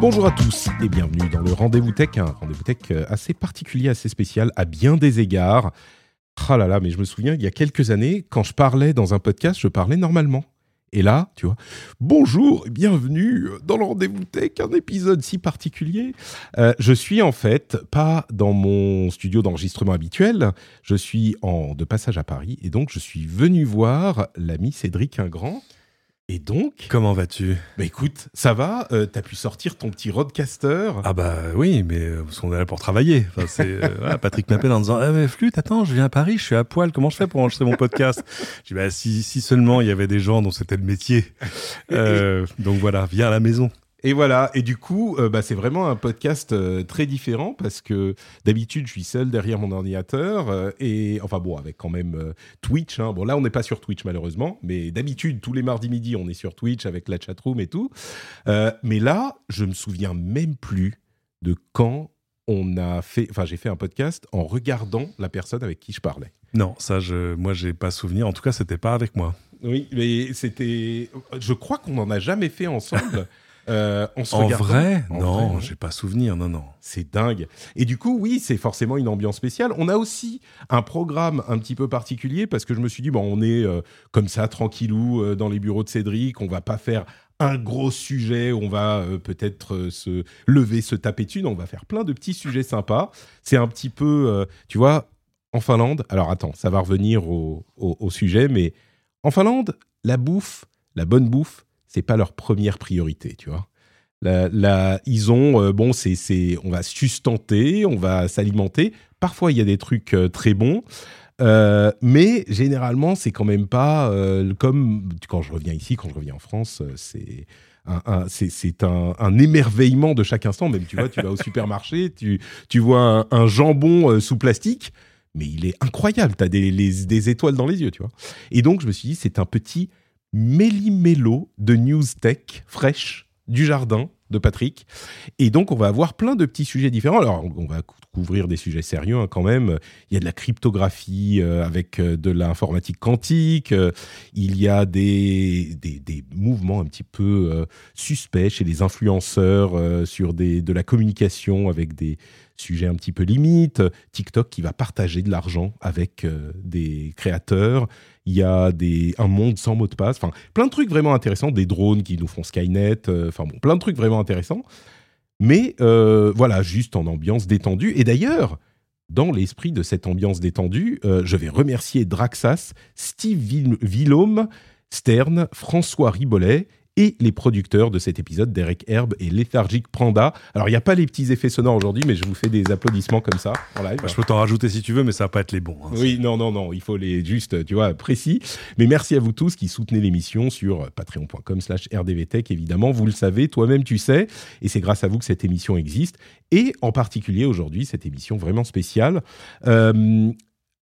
Bonjour à tous et bienvenue dans le Rendez-vous Tech, un Rendez-vous Tech euh, assez particulier, assez spécial à bien des égards. Ah là là, mais je me souviens, il y a quelques années, quand je parlais dans un podcast, je parlais normalement. Et là, tu vois, bonjour et bienvenue dans le Rendez-vous Tech, un épisode si particulier. Euh, je suis en fait pas dans mon studio d'enregistrement habituel, je suis en de passage à Paris et donc je suis venu voir l'ami Cédric Ingrand. Et donc, Comment vas-tu? Bah écoute, ça va euh, T'as pu sortir ton petit roadcaster Ah bah oui, mais euh, parce qu'on est là pour travailler. Enfin, c'est, euh, voilà, Patrick m'appelle en disant ah, mais Flûte, attends, je viens à Paris, je suis à poil, comment je fais pour enregistrer mon podcast? Je dis bah si, si seulement il y avait des gens dont c'était le métier. Donc voilà, viens à la maison. Et voilà, et du coup, euh, bah, c'est vraiment un podcast euh, très différent parce que d'habitude, je suis seul derrière mon ordinateur euh, et enfin bon, avec quand même Twitch. hein. Bon, là, on n'est pas sur Twitch malheureusement, mais d'habitude, tous les mardis midi, on est sur Twitch avec la chatroom et tout. Mais là, je me souviens même plus de quand on a fait, enfin, j'ai fait un podcast en regardant la personne avec qui je parlais. Non, ça, je, moi, j'ai pas souvenir. En tout cas, c'était pas avec moi. Oui, mais c'était, je crois qu'on n'en a jamais fait ensemble. euh, en se En vrai, En non, vrai, j'ai pas souvenir. Non, non. C'est dingue. Et du coup, oui, c'est forcément une ambiance spéciale. On a aussi un programme un petit peu particulier parce que je me suis dit, bon, on est euh, comme ça, tranquillou, euh, dans les bureaux de Cédric. On va pas faire un gros sujet. On va euh, peut-être euh, se lever, se taper dessus. Non, on va faire plein de petits sujets sympas. C'est un petit peu, euh, tu vois, en Finlande. Alors attends, ça va revenir au, au- au sujet, mais en Finlande, la bouffe, la bonne bouffe, c'est pas leur première priorité, tu vois. La, la- ils ont, euh, bon, c'est, c'est, on va sustenter, on va s'alimenter. Parfois, il y a des trucs euh, très bons, euh, mais généralement, c'est quand même pas comme quand je reviens ici, quand je reviens en France, c'est un, un- c'est, c'est un, un émerveillement de chaque instant. Même, tu vois, tu vas au supermarché, tu, tu vois un, jambon sous plastique, mais il est incroyable. Tu as des, les- des étoiles dans les yeux, tu vois. Et donc, je me suis dit, c'est un petit méli-mélo de news tech fraîche du jardin de Patrick. Et donc, on va avoir plein de petits sujets différents. Alors, on va cou- couvrir des sujets sérieux hein, quand même. Il y a de la cryptographie euh, avec euh, de l'informatique quantique. Euh, il y a des, des, des mouvements un petit peu suspects chez les influenceurs sur des, de la communication avec des sujets un petit peu limites. TikTok qui va partager de l'argent avec euh, des créateurs. Il y a des, un monde sans mot de passe. Enfin, plein de trucs vraiment intéressants. Des drones qui nous font Skynet. euh, Enfin bon, plein de trucs vraiment intéressants. Mais euh, voilà, juste en ambiance détendue. Et d'ailleurs, dans l'esprit de cette ambiance détendue, je vais remercier Draxas, Steve Vill- Villaume, Stern, François Ribollet et les producteurs de cet épisode, Derek Herb et Lethargic Panda. Alors, il n'y a pas les petits effets sonores aujourd'hui, mais je vous fais des applaudissements comme ça en live. Bah, je peux t'en rajouter si tu veux, mais ça va pas être les bons. hein. Oui, non, non, non, il faut les juste, tu vois, précis. Mais merci à vous tous qui soutenez l'émission sur patreon.com slash rdvtech, évidemment. Vous le savez, toi-même tu sais, et c'est grâce à vous que cette émission existe. Et en particulier aujourd'hui, cette émission vraiment spéciale. Euh,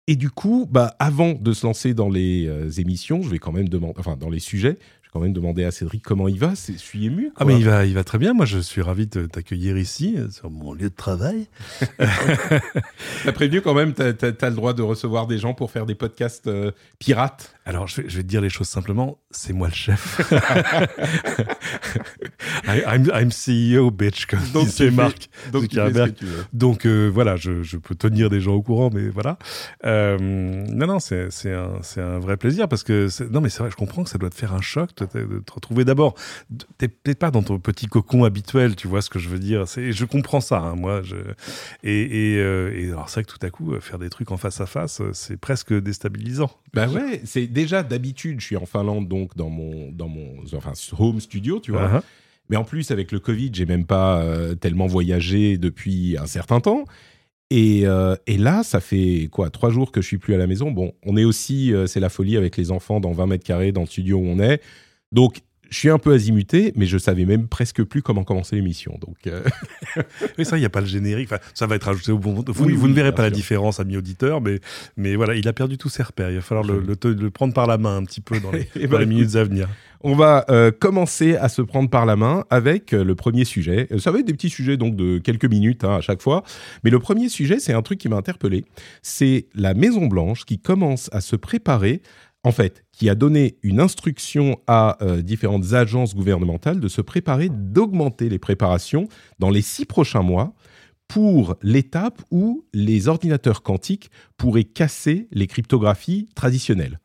et du coup, bah, avant de se lancer dans les euh, émissions, je vais quand même demander, enfin, dans les sujets, quand même demander à Cédric comment il va. Je suis ému. Ah mais il va, il va très bien. Moi, je suis ravi de t'accueillir ici sur mon lieu de travail. T'as prévenu quand même, t'as as, le droit de recevoir des gens pour faire des podcasts euh, pirates. Alors, je vais, je vais te dire les choses simplement. C'est moi le chef. I- I'm, I'm CEO, bitch, comme Donc, disait Marc. Donc, tu fais ce que Zuckerberg. tu veux. Donc euh, voilà, je, je peux tenir des gens au courant, mais voilà. Euh, non, non, c'est un, vrai plaisir parce que non, mais c'est vrai, je comprends que ça doit te faire un choc de te, de te retrouver d'abord. T'es peut-être pas dans ton petit cocon habituel, tu vois ce que je veux dire. Je comprends ça, hein, moi. Je, et, et, euh, et alors c'est vrai que tout à coup, faire des trucs en face à face, c'est presque déstabilisant. Bah ouais, c'est déjà d'habitude, je suis en Finlande donc dans mon dans mon enfin home studio, tu vois. Uh-huh. Mais en plus avec le Covid, j'ai même pas euh, tellement voyagé depuis un certain temps. Et, euh, et là, ça fait quoi Trois jours que je suis plus à la maison. Bon, on est aussi, euh, c'est la folie avec les enfants dans 20 mètres carrés dans le studio où on est. Donc, je suis un peu azimuté, mais je savais même presque plus comment commencer l'émission. Donc, euh, Oui, ça, il n'y a pas le générique. Enfin, ça va être ajouté au bon moment. Vous, Oui, vous oui, ne verrez pas la différence, ami auditeur, mais, mais voilà, il a perdu tous ses repères. Il va falloir le, le, te- le prendre par la main un petit peu dans les, Eh dans ben, les minutes à venir. On va euh, commencer à se prendre par la main avec euh, le premier sujet. Ça va être des petits sujets donc de quelques minutes hein, à chaque fois, mais le premier sujet c'est un truc qui m'a interpellé. C'est la Maison Blanche qui commence à se préparer en fait, a donné une instruction à euh, différentes agences gouvernementales de se préparer, d'augmenter les préparations dans les six prochains mois pour l'étape où les ordinateurs quantiques pourraient casser les cryptographies traditionnelles.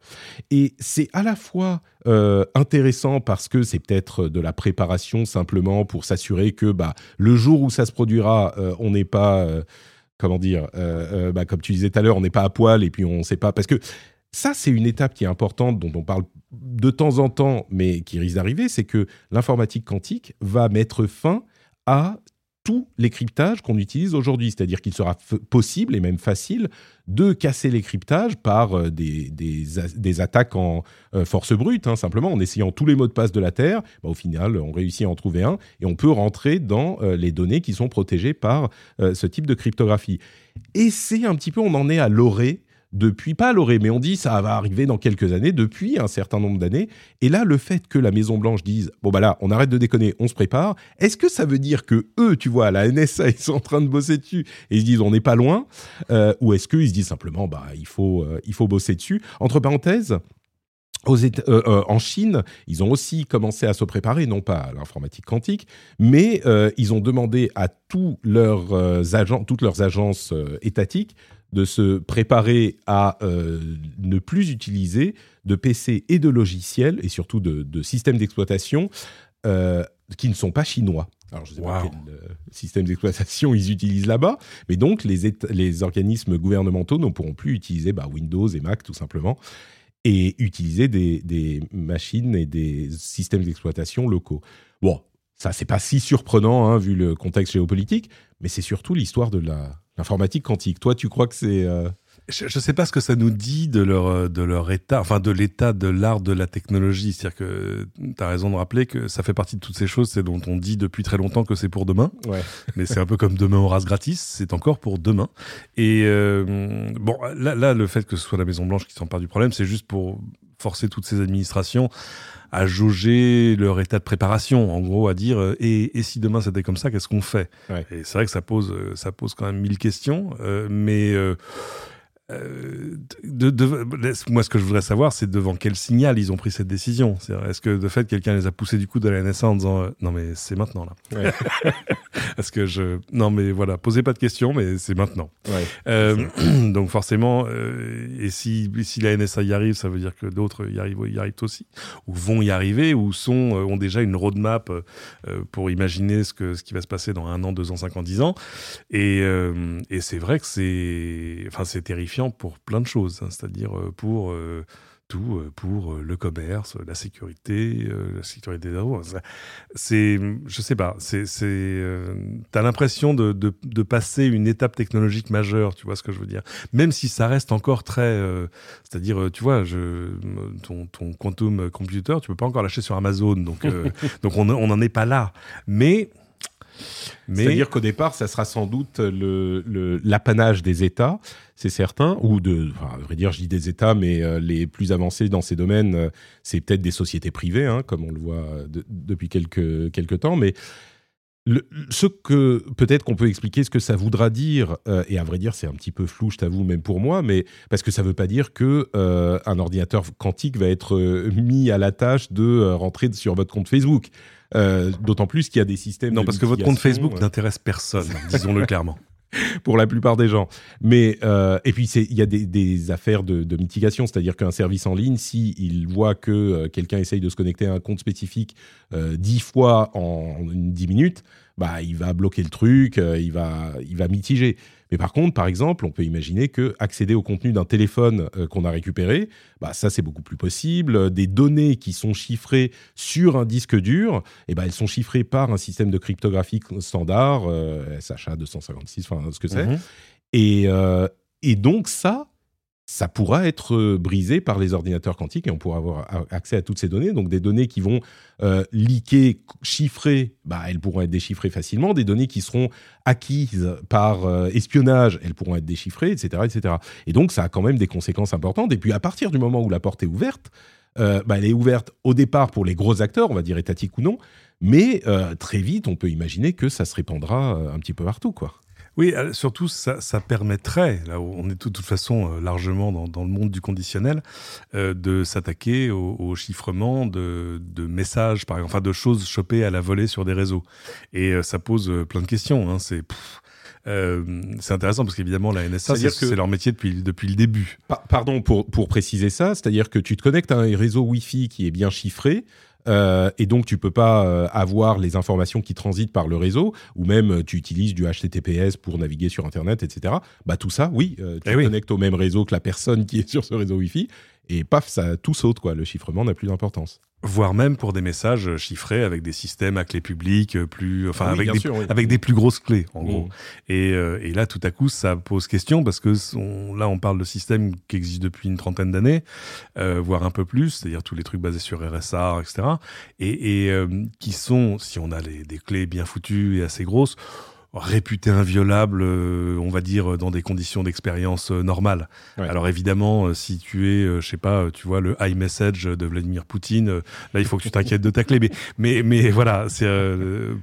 Et c'est à la fois euh, intéressant parce que c'est peut-être de la préparation simplement pour s'assurer que bah, le jour où ça se produira, euh, on n'est pas, comment dire, bah, comme tu disais tout à l'heure, on n'est pas à poil et puis on ne sait pas parce que ça, c'est une étape qui est importante, dont on parle de temps en temps, mais qui risque d'arriver, c'est que l'informatique quantique va mettre fin à tous les cryptages qu'on utilise aujourd'hui. C'est-à-dire qu'il sera possible et même facile de casser les cryptages par euh, des, des, attaques en euh, force brute, hein, simplement en essayant tous les mots de passe de la Terre. Bah, au final, on réussit à en trouver un et on peut rentrer dans euh, les données qui sont protégées par ce type de cryptographie. Et c'est un petit peu, on en est à l'orée depuis, pas à l'orée, mais on dit ça va arriver dans quelques années, depuis un certain nombre d'années. Et là, le fait que la Maison Blanche dise bon bah là, on arrête de déconner, on se prépare. Est-ce que ça veut dire que eux, tu vois, la NSA, ils sont en train de bosser dessus et ils se disent on n'est pas loin, euh, ou est-ce qu'ils se disent simplement bah il faut euh, il faut bosser dessus? Entre parenthèses. Euh, en Chine, ils ont aussi commencé à se préparer, non pas à l'informatique quantique, mais ils ont demandé à tous leurs agents, toutes leurs agences étatiques de se préparer à euh, ne plus utiliser de PC et de logiciels, et surtout de, systèmes d'exploitation euh, qui ne sont pas chinois. Alors, je ne sais pas quel euh, système d'exploitation ils utilisent là-bas, mais donc les, les organismes gouvernementaux ne pourront plus utiliser bah, Windows et Mac tout simplement, et utiliser des, des machines et des systèmes d'exploitation locaux. Bon, ça, c'est pas si surprenant hein, vu le contexte géopolitique, mais c'est surtout l'histoire de L'informatique quantique. Toi, tu crois que c'est... Euh, je ne sais pas ce que ça nous dit de leur, euh, de leur état, enfin de l'état de l'art de la technologie. C'est-à-dire que tu as raison de rappeler que ça fait partie de toutes ces choses, c'est dont on dit depuis très longtemps que c'est pour demain. Ouais. Mais c'est un peu comme demain au race gratis, c'est encore pour demain. Et euh, bon, là, là, le fait que ce soit la Maison-Blanche qui s'empare du problème, c'est juste pour forcer toutes ces administrations à jauger leur état de préparation, en gros, à dire euh, et, et, si demain c'était comme ça, qu'est-ce qu'on fait? Et c'est vrai que ça pose, euh, ça pose quand même mille questions, euh, mais euh, de, de, moi, ce que je voudrais savoir, c'est devant quel signal ils ont pris cette décision. Est-ce que de fait, quelqu'un les a poussés du coup de la NSA en disant euh, non mais c'est maintenant là. Ouais. Est-ce que je non mais voilà, posez pas de questions, mais c'est maintenant. Ouais. Euh, donc forcément, et si si la NSA y arrive, ça veut dire que d'autres y arrivent, y arrivent aussi, ou vont y arriver, ou sont ont déjà une roadmap pour imaginer ce que ce qui va se passer dans un an, deux ans, cinq ans, dix ans. Et et c'est vrai que c'est enfin c'est terrifiant pour plein de choses, hein, c'est-à-dire euh, pour euh, tout, euh, pour le commerce, la sécurité, la sécurité des C'est, je sais pas, c'est, c'est, t'as l'impression de, de, passer une étape technologique majeure, tu vois ce que je veux dire. Même si ça reste encore très, c'est-à-dire, tu vois, je, ton, ton quantum computer, tu peux pas encore lâcher sur Amazon, donc, donc on n'en est pas là. Mais c'est-à-dire qu'au départ, ça sera sans doute l'apanage des États, c'est certain, ou de, enfin, à vrai dire, je dis des États, mais euh, les plus avancés dans ces domaines, euh, c'est peut-être des sociétés privées, hein, comme on le voit depuis quelques, quelques temps, mais ce que peut-être qu'on peut expliquer ce que ça voudra dire, euh, et à vrai dire c'est un petit peu flou, je t'avoue, même pour moi, mais parce que ça ne veut pas dire que un ordinateur quantique va être mis à la tâche de rentrer sur votre compte Facebook. Euh, d'autant plus qu'il y a des systèmes. Non, parce que votre compte Facebook euh, n'intéresse personne, disons-le clairement. pour la plupart des gens. Mais euh, et puis il y a des, affaires de, mitigation, c'est-à-dire qu'un service en ligne, si il voit que quelqu'un essaye de se connecter à un compte spécifique dix fois en dix minutes, bah il va bloquer le truc, il va il va mitiger. Mais par contre, par exemple, on peut imaginer que accéder au contenu d'un téléphone euh, qu'on a récupéré, bah ça c'est beaucoup plus possible. Des données qui sont chiffrées sur un disque dur, et eh ben elles sont chiffrées par un système de cryptographie standard, euh, SHA 256, enfin ce que c'est. Mhm. Et, euh, et donc ça, ça pourra être euh, brisé par les ordinateurs quantiques et on pourra avoir accès à toutes ces données. Donc des données qui vont euh, liquer, chiffrer, bah, elles pourront être déchiffrées facilement. Des données qui seront acquises par euh, espionnage, elles pourront être déchiffrées, etc., etc. Et donc ça a quand même des conséquences importantes. Et puis à partir du moment où la porte est ouverte, bah, elle est ouverte au départ pour les gros acteurs, on va dire étatiques ou non, mais très vite on peut imaginer que ça se répandra un petit peu partout, quoi. Oui, euh, surtout, ça, ça, permettrait, là où on est de toute façon euh, largement dans, dans, le monde du conditionnel, euh, de s'attaquer au, au, chiffrement de, de, messages, par exemple, enfin de choses chopées à la volée sur des réseaux. Et euh, ça pose plein de questions. Hein, c'est. Euh, c'est intéressant parce qu'évidemment, la NSA, c'est leur métier depuis, depuis le début. pardon pour, pour préciser ça, c'est-à-dire que tu te connectes à un réseau Wi-Fi qui est bien chiffré, euh, et donc, tu peux pas euh, avoir les informations qui transitent par le réseau, ou même euh, tu utilises du HTTPS pour naviguer sur Internet, etc. Bah tout ça, oui, tu eh te connectes au même réseau que la personne qui est sur ce réseau Wi-Fi, et paf, ça tout saute quoi. Le chiffrement n'a plus d'importance voire même pour des messages chiffrés avec des systèmes à clé publique plus enfin avec des avec des plus grosses clés en gros mmh. et, euh, et, là tout à coup ça pose question parce que là on parle de systèmes qui existent depuis une trentaine d'années euh, voire un peu plus c'est-à-dire tous les trucs basés sur RSA etc et, et euh, qui sont si on a les, des clés bien foutues et assez grosses réputé inviolable, euh, on va dire, dans des conditions d'expérience euh, normales. Alors évidemment, euh, si tu es, je sais pas, tu vois, le iMessage de Vladimir Poutine, là, il faut que tu t'inquiètes de ta clé. Mais, mais, mais voilà, c'est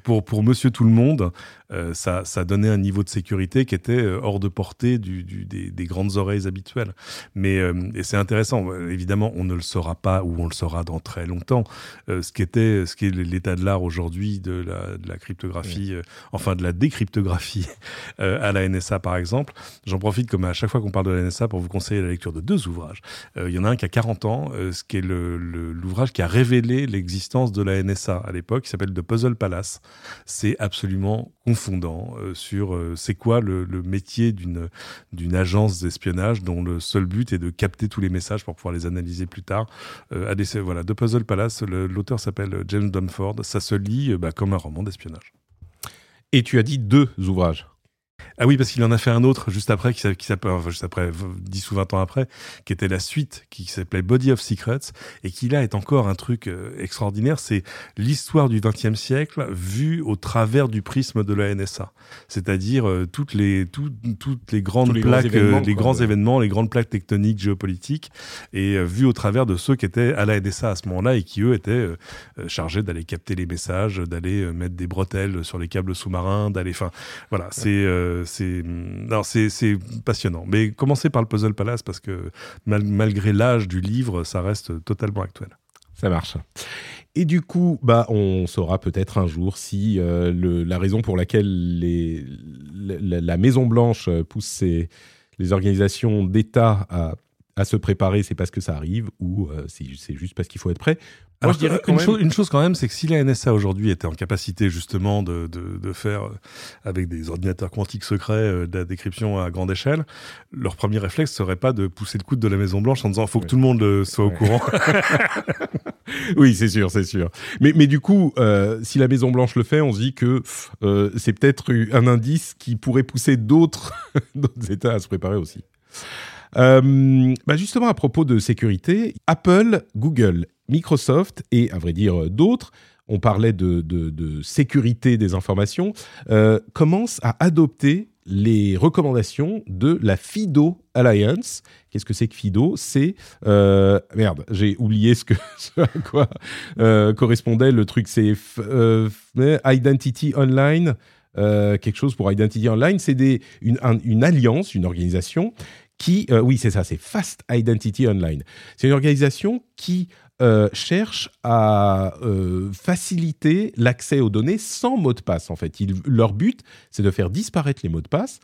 pour, pour monsieur tout le monde, euh, ça, ça, donnait un niveau de sécurité qui était euh, hors de portée du, du, des, des, grandes oreilles habituelles. Mais euh, et c'est intéressant. Évidemment, on ne le saura pas ou on le saura dans très longtemps. ce qui était, ce qui est l'état de l'art aujourd'hui de la, de la cryptographie, enfin de la décryptographie à la NSA par exemple. J'en profite comme à chaque fois qu'on parle de la NSA pour vous conseiller la lecture de deux ouvrages. Il y en a un qui a 40 ans, ce qui est l'ouvrage qui a révélé l'existence de la NSA à l'époque, qui s'appelle The Puzzle Palace. C'est absolument euh, sur euh, c'est quoi le, métier d'une agence d'espionnage dont le seul but est de capter tous les messages pour pouvoir les analyser plus tard. Euh, voilà, The Puzzle Palace, l'auteur s'appelle James Dunford. Ça se lit bah, comme un roman d'espionnage. Et tu as dit deux ouvrages. Ah oui, parce qu'il en a fait un autre juste après, qui s'appelle, enfin, juste après, 10 ou 20 ans après, qui était la suite, qui s'appelait Body of Secrets, et qui là est encore un truc euh, extraordinaire. C'est l'histoire du XXe siècle vue au travers du prisme de la NSA. C'est-à-dire euh, toutes les, toutes les grandes plaques, euh, les grands événements, les grandes plaques tectoniques géopolitiques, et vues au travers de ceux qui étaient à la NSA à ce moment-là et qui eux étaient chargés d'aller capter les messages, d'aller mettre des bretelles sur les câbles sous-marins, d'aller, enfin, voilà, c'est c'est passionnant. Mais commencez par le Puzzle Palace parce que malgré l'âge du livre, ça reste totalement actuel. Ça marche. Et du coup, bah, on saura peut-être un jour si euh, la raison pour laquelle les, la, Maison Blanche pousse les organisations d'État à, à, se préparer, c'est parce que ça arrive ou euh, c'est juste parce qu'il faut être prêt. Moi, je dirais une, chose, une, chose, quand même, c'est que si la NSA aujourd'hui était en capacité justement de, de, de, faire euh, avec des ordinateurs quantiques secrets euh, de la décryption à grande échelle, leur premier réflexe serait pas de pousser le coude de la Maison Blanche en disant faut que tout le monde euh, soit au courant. oui, c'est sûr, c'est sûr. Mais, mais du coup, euh, si la Maison Blanche le fait, on se dit que euh, c'est peut-être un indice qui pourrait pousser d'autres États à se préparer aussi. Euh, bah justement, à propos de sécurité, Apple, Google Microsoft et, à vrai dire, d'autres, on parlait de, sécurité des informations, euh, commencent à adopter les recommandations de la FIDO Alliance. Qu'est-ce que c'est que FIDO? C'est euh, merde, j'ai oublié ce que à quoi correspondait le truc. C'est Identity Online, quelque chose pour Identity Online. C'est une alliance, une organisation qui, oui, c'est ça, c'est Fast Identity Online. C'est une organisation qui euh, cherchent à euh, faciliter l'accès aux données sans mot de passe. En fait, leur but, c'est de faire disparaître les mots de passe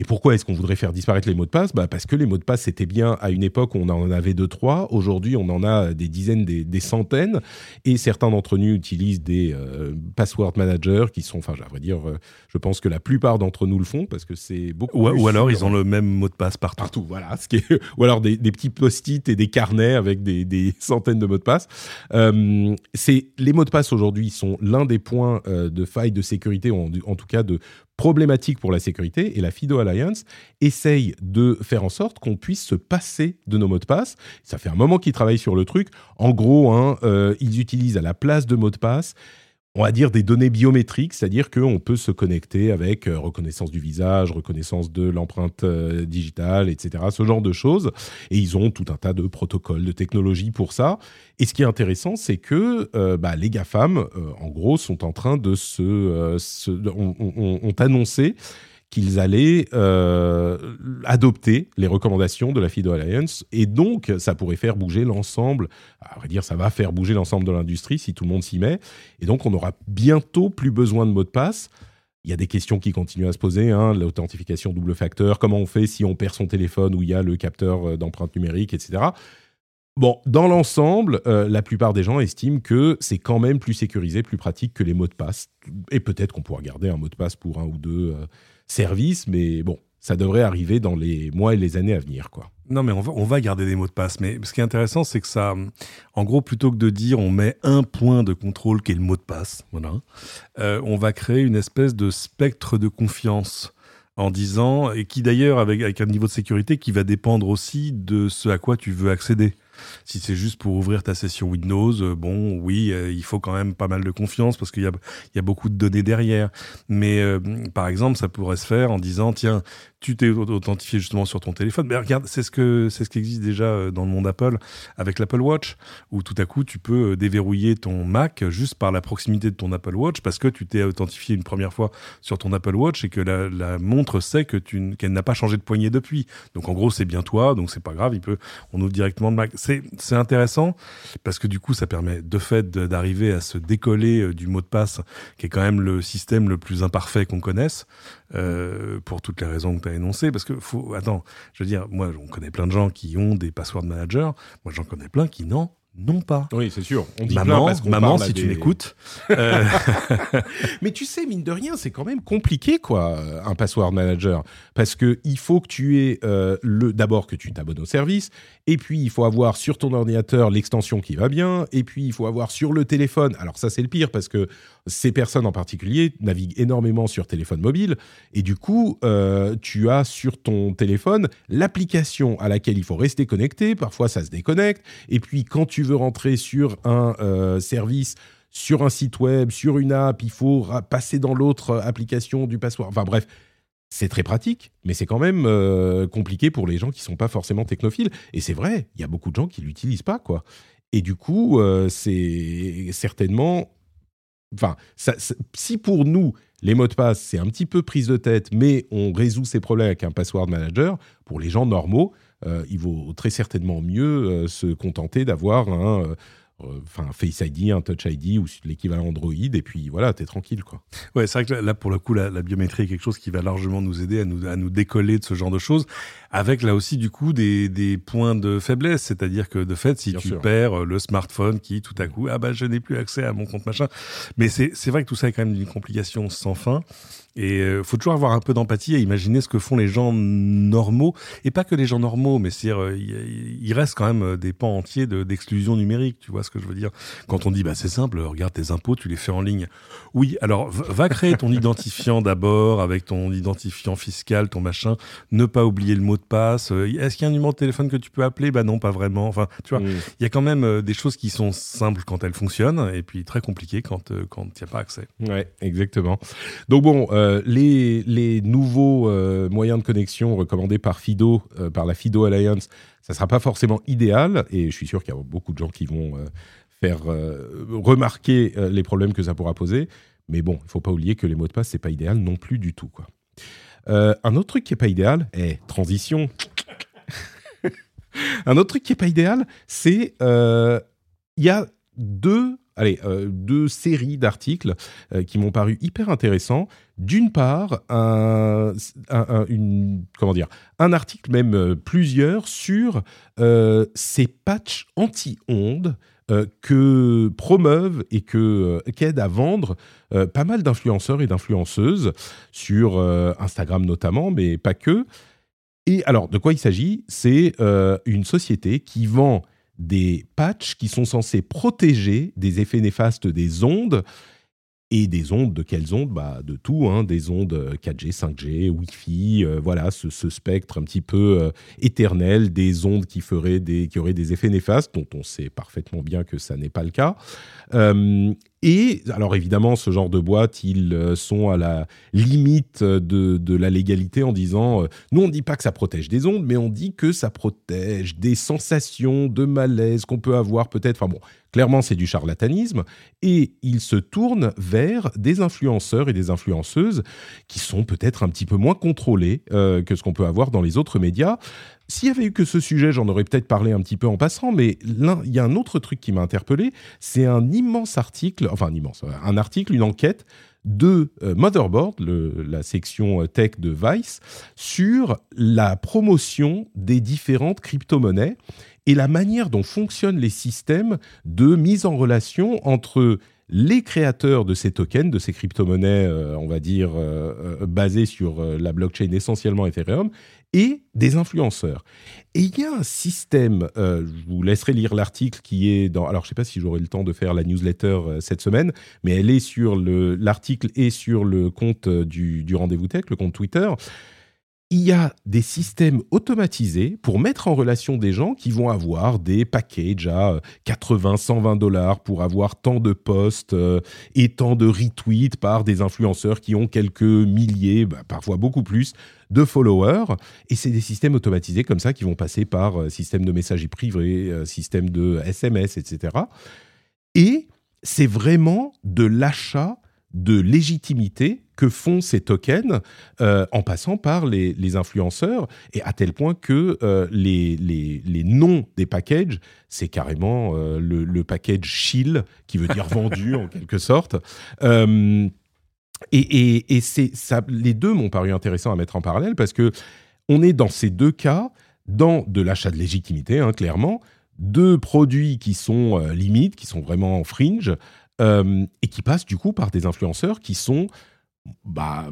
et pourquoi est-ce qu'on voudrait faire disparaître les mots de passe? Bah Parce que les mots de passe, c'était bien à une époque où on en avait deux, trois. Aujourd'hui, on en a des dizaines, des, centaines. Et certains d'entre nous utilisent des euh, password managers qui sont, enfin, à vrai dire, euh, je pense que la plupart d'entre nous le font parce que c'est beaucoup. Ou, ou alors, ils ont le même mot de passe partout. Partout, voilà. Ce qui est, ou alors des, des petits post-it et des carnets avec des, des centaines de mots de passe. Euh, c'est les mots de passe aujourd'hui sont l'un des points euh, de faille de sécurité, en, en tout cas de problématique pour la sécurité et la FIDO Alliance essaye de faire en sorte qu'on puisse se passer de nos mots de passe. Ça fait un moment qu'ils travaillent sur le truc. En gros, hein, euh, ils utilisent à la place de mots de passe on va dire des données biométriques, c'est-à-dire qu'on peut se connecter avec euh, reconnaissance du visage, reconnaissance de l'empreinte euh, digitale, etc., ce genre de choses. Et ils ont tout un tas de protocoles, de technologies pour ça. Et ce qui est intéressant, c'est que euh, bah, les GAFAM, en gros, sont en train de se... ont, annoncé qu'ils allaient adopter les recommandations de la FIDO Alliance et donc ça pourrait faire bouger l'ensemble. À vrai dire, ça va faire bouger l'ensemble de l'industrie si tout le monde s'y met. Et donc on aura bientôt plus besoin de mots de passe. Il y a des questions qui continuent à se poser, hein, l'authentification double facteur, comment on fait si on perd son téléphone où il y a le capteur d'empreinte numérique, etc. Bon, dans l'ensemble, euh, la plupart des gens estiment que c'est quand même plus sécurisé, plus pratique que les mots de passe. Et peut-être qu'on pourra garder un mot de passe pour un ou deux euh, services, mais bon, ça devrait arriver dans les mois et les années à venir, quoi. Non, mais on va, garder des mots de passe. Mais ce qui est intéressant, c'est que ça, en gros, plutôt que de dire on met un point de contrôle qui est le mot de passe, voilà, euh, on va créer une espèce de spectre de confiance en disant, et qui d'ailleurs, avec un niveau de sécurité qui va dépendre aussi de ce à quoi tu veux accéder. Si c'est juste pour ouvrir ta session Windows, euh, bon, oui, euh, il faut quand même pas mal de confiance parce qu'il y a, beaucoup de données derrière. Mais euh, par exemple, ça pourrait se faire en disant, tiens, tu t'es authentifié justement sur ton téléphone. Mais regarde, c'est ce que c'est ce qui existe déjà dans le monde Apple avec l'Apple Watch, où tout à coup tu peux déverrouiller ton Mac juste par la proximité de ton Apple Watch parce que tu t'es authentifié une première fois sur ton Apple Watch et que la, montre sait que tu qu'elle n'a pas changé de poignée depuis. Donc en gros, c'est bien toi, donc c'est pas grave. Il peut, on ouvre directement le Mac c'est intéressant parce que du coup, ça permet de fait d'arriver à se décoller euh, du mot de passe, qui est quand même le système le plus imparfait qu'on connaisse, euh, pour toutes les raisons que tu as énoncées. Parce que, faut, attends, je veux dire, moi, on connaît plein de gens qui ont des password managers, moi, j'en connais plein qui n'en non pas. Oui, c'est sûr. On dit maman, parce maman, si tu m'écoutes. Euh, Mais tu sais, mine de rien, c'est quand même compliqué, quoi, un password manager, parce que il faut que tu aies euh, le d'abord que tu t'abonnes au service, et puis il faut avoir sur ton ordinateur l'extension qui va bien, et puis il faut avoir sur le téléphone. Alors ça, c'est le pire parce que ces personnes en particulier naviguent énormément sur téléphone mobile, et du coup, euh, tu as sur ton téléphone l'application à laquelle il faut rester connecté. Parfois, ça se déconnecte, et puis quand tu veux rentrer sur un euh, service, sur un site web, sur une app, il faut passer dans l'autre application du password. Enfin bref, c'est très pratique, mais c'est quand même euh, compliqué pour les gens qui sont pas forcément technophiles. Et c'est vrai, il y a beaucoup de gens qui l'utilisent pas, quoi. Et du coup, euh, c'est certainement, enfin, si pour nous les mots de passe c'est un petit peu prise de tête, mais on résout ces problèmes avec un password manager, pour les gens normaux, euh, il vaut très certainement mieux euh, se contenter d'avoir un euh, enfin Face ID, un Touch ID ou l'équivalent Android, et puis voilà, t'es tranquille quoi. Ouais, c'est vrai que là pour le coup la, biométrie est quelque chose qui va largement nous aider à nous, à nous décoller de ce genre de choses, avec là aussi du coup des, des points de faiblesse, c'est-à-dire que de fait si tu perds le smartphone qui tout à coup ah bah je n'ai plus accès à mon compte machin, mais c'est c'est vrai que tout ça est quand même une complication sans fin. Et euh, faut toujours avoir un peu d'empathie et imaginer ce que font les gens normaux, et pas que les gens normaux, mais c'est euh, il reste quand même euh, des pans entiers d'exclusion numérique. Tu vois ce que je veux dire? Quand on dit bah c'est simple, regarde tes impôts, tu les fais en ligne. Oui, alors va créer ton identifiant d'abord avec ton identifiant fiscal, ton machin. Ne pas oublier le mot de passe. Est-ce qu'il y a un numéro de téléphone que tu peux appeler? Bah non, pas vraiment. Enfin, tu vois, il y a quand même des choses qui sont simples quand elles fonctionnent et puis très compliquées quand quand il n'y a pas accès. Ouais, exactement. Donc bon. Euh, les, nouveaux euh, moyens de connexion recommandés par Fido, euh, par la Fido Alliance, ça ne sera pas forcément idéal, et je suis sûr qu'il y a beaucoup de gens qui vont faire remarquer les problèmes que ça pourra poser. Mais bon, il ne faut pas oublier que les mots de passe, c'est pas idéal non plus du tout. Un autre truc qui n'est pas idéal, eh, transition. un autre truc qui n'est pas idéal, c'est il y a deux allez, euh, deux séries d'articles euh, qui m'ont paru hyper intéressants. D'une part, un, une, comment dire, un article, même euh, plusieurs, sur ces patchs anti-ondes que promeuvent et que qu'aident à vendre pas mal d'influenceurs et d'influenceuses sur Instagram notamment, mais pas que. Et alors, de quoi il s'agit? C'est une société qui vend des patchs qui sont censés protéger des effets néfastes des ondes. Et des ondes, de quelles ondes? Bah, De tout, hein, des ondes 4G, 5G, Wi-Fi, euh, voilà, ce, spectre un petit peu euh, éternel, des ondes qui, feraient des, qui auraient des effets néfastes, dont on sait parfaitement bien que ça n'est pas le cas. Euh, Et alors évidemment, ce genre de boîtes, ils euh, sont à la limite de, la légalité en disant, euh, nous on ne dit pas que ça protège des ondes, mais on dit que ça protège des sensations de malaise qu'on peut avoir peut-être. Enfin bon, clairement c'est du charlatanisme. Et ils se tournent vers des influenceurs et des influenceuses qui sont peut-être un petit peu moins contrôlés euh, que ce qu'on peut avoir dans les autres médias. S'il y avait eu que ce sujet, j'en aurais peut-être parlé un petit peu en passant, mais il y a un autre truc qui m'a interpellé, c'est un immense article, enfin un immense, un article, une enquête de euh, Motherboard, la section euh, tech de Vice, sur la promotion des différentes crypto-monnaies et la manière dont fonctionnent les systèmes de mise en relation entre les créateurs de ces tokens, de ces crypto-monnaies, euh, on va dire, basées sur la blockchain essentiellement Ethereum, et des influenceurs. Et il y a un système, euh, je vous laisserai lire l'article qui est dans... Alors je ne sais pas si j'aurai le temps de faire la newsletter euh, cette semaine, mais elle est sur l'article et sur le compte euh, du, du Rendez-vous Tech, le compte Twitter il y a des systèmes automatisés pour mettre en relation des gens qui vont avoir des packages à 80, 120 dollars pour avoir tant de posts euh, et tant de retweets par des influenceurs qui ont quelques milliers, bah, parfois beaucoup plus, de followers. Et c'est des systèmes automatisés comme ça qui vont passer par euh, système de messagerie privée, euh, système de SMS, etc. Et c'est vraiment de l'achat de légitimité que font ces tokens euh, en passant par les, influenceurs et à tel point que euh, les, les, noms des packages, c'est carrément euh, le, package chill qui veut dire vendu en quelque sorte. et, et, c'est ça, les deux m'ont paru intéressants à mettre en parallèle parce que on est dans ces deux cas dans de l'achat de légitimité, hein, clairement, deux produits qui sont limites, qui sont vraiment fringe, et qui passent du coup par des influenceurs qui sont bah,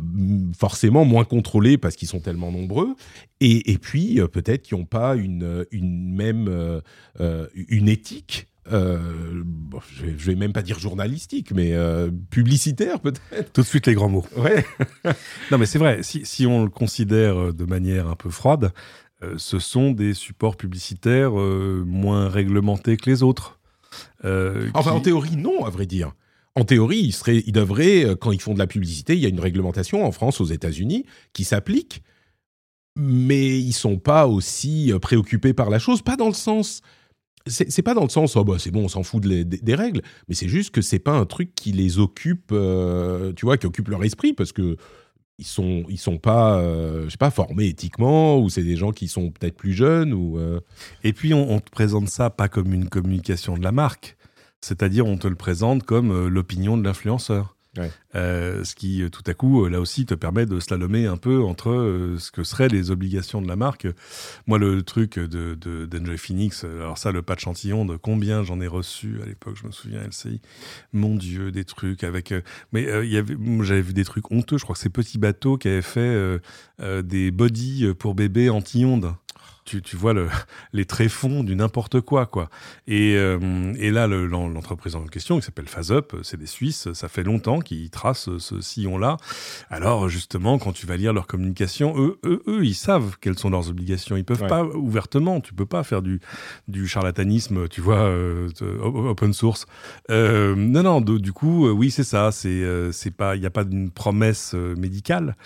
forcément moins contrôlés parce qu'ils sont tellement nombreux, et, puis euh, peut-être qui n'ont pas une, une même euh, euh, une éthique. je, vais, vais même pas dire journalistique, mais publicitaire peut-être. Tout de suite les grands mots. Ouais. non, mais c'est vrai. Si, si, on le considère de manière un peu froide, ce sont des supports publicitaires moins réglementés que les autres. enfin, en théorie, non, à vrai dire en théorie, ils, devraient, euh, quand ils font de la publicité, il y a une réglementation en France, aux États-Unis, qui s'applique, mais ils sont pas aussi euh, préoccupés par la chose, pas dans le sens. C'est pas dans le sens, oh bah c'est bon, on s'en fout des règles, mais c'est juste que c'est pas un truc qui les occupe, euh, tu vois, qui occupe leur esprit, parce que ils sont ils sont pas je sais pas formés éthiquement ou c'est des gens qui sont peut-être plus jeunes ou et puis on, on, te présente ça pas comme une communication de la marque c'est-à-dire, on te le présente comme euh, l'opinion de l'influenceur. Euh, ce qui, euh, tout à coup, là aussi, te permet de slalomer un peu entre ce que seraient les obligations de la marque. Moi, le truc de, de Phoenix, alors ça, le pas de chantillon, de combien j'en ai reçu à l'époque, je me souviens, LCI. Mon Dieu, des trucs avec. mais j'avais vu des trucs honteux. Je crois que c'est Petit Bateau qui avait fait des bodies pour bébés anti-ondes tu, tu vois le, les tréfonds du n'importe quoi, quoi. Et, euh, et là, l'entreprise en question, qui s'appelle FazUp, c'est des Suisses, ça fait longtemps qu'ils tracent ce sillon-là. Alors, justement, quand tu vas lire leur communication, eux, eux, eux ils savent quelles sont leurs obligations. Ils peuvent pas ouvertement, tu peux pas faire du, du charlatanisme, tu vois, euh, open source. Euh, non, non, du coup, oui, c'est ça. C'est, c'est pas, il n'y a pas d'une promesse médicale,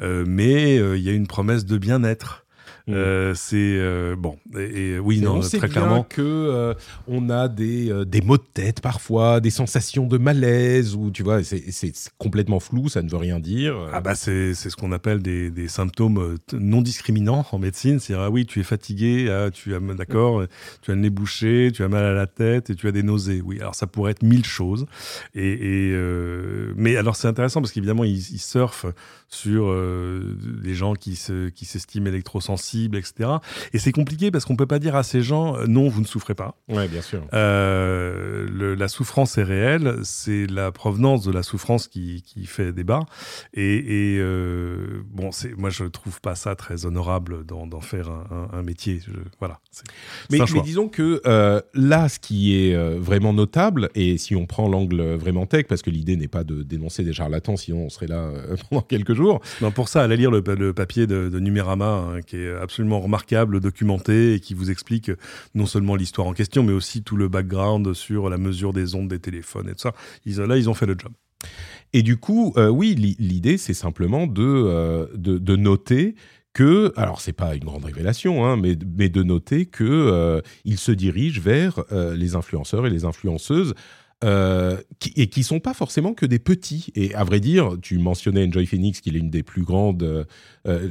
mais il y a une promesse de bien-être. Mm. Euh, c'est euh, bon et, oui non très clairement. que euh, on a des, des maux de tête parfois des sensations de malaise ou tu vois c'est complètement flou ça ne veut rien dire. Ah bah c'est ce qu'on appelle des, des, symptômes non discriminants en médecine. C'est ah oui tu es fatigué ah, tu as d'accord tu as le nez bouché tu as mal à la tête et tu as des nausées. Oui alors ça pourrait être mille choses. Et, et mais alors c'est intéressant parce qu'évidemment ils, ils surfent sur des gens qui se qui s'estiment électrosensibles etc. Et c'est compliqué parce qu'on peut pas dire à ces gens euh, non, vous ne souffrez pas. Ouais, bien sûr. Euh, la souffrance est réelle, c'est la provenance de la souffrance qui, qui fait débat. Et, et euh, bon, c'est moi je trouve pas ça très honorable d'en faire un, métier. voilà. Mais, mais, disons que là, ce qui est vraiment notable, et si on prend l'angle vraiment tech, parce que l'idée n'est pas de dénoncer des charlatans, sinon on serait là pendant quelques jours. Non, pour ça, allez lire le, papier de, de Numérama, hein, qui est absolument remarquable, documenté, et qui vous explique non seulement l'histoire en question, mais aussi tout le background sur la mesure des ondes des téléphones et tout ça. Ils, là, ils ont fait le job. Et du coup, oui, l'idée, c'est simplement de, de, noter que, alors c'est pas une grande révélation, hein, mais, mais, de noter que il se dirige vers les influenceurs et les influenceuses euh, qui, et qui sont pas forcément que des petits. Et à vrai dire, tu mentionnais Enjoy Phoenix, qui est une des plus grandes euh, euh,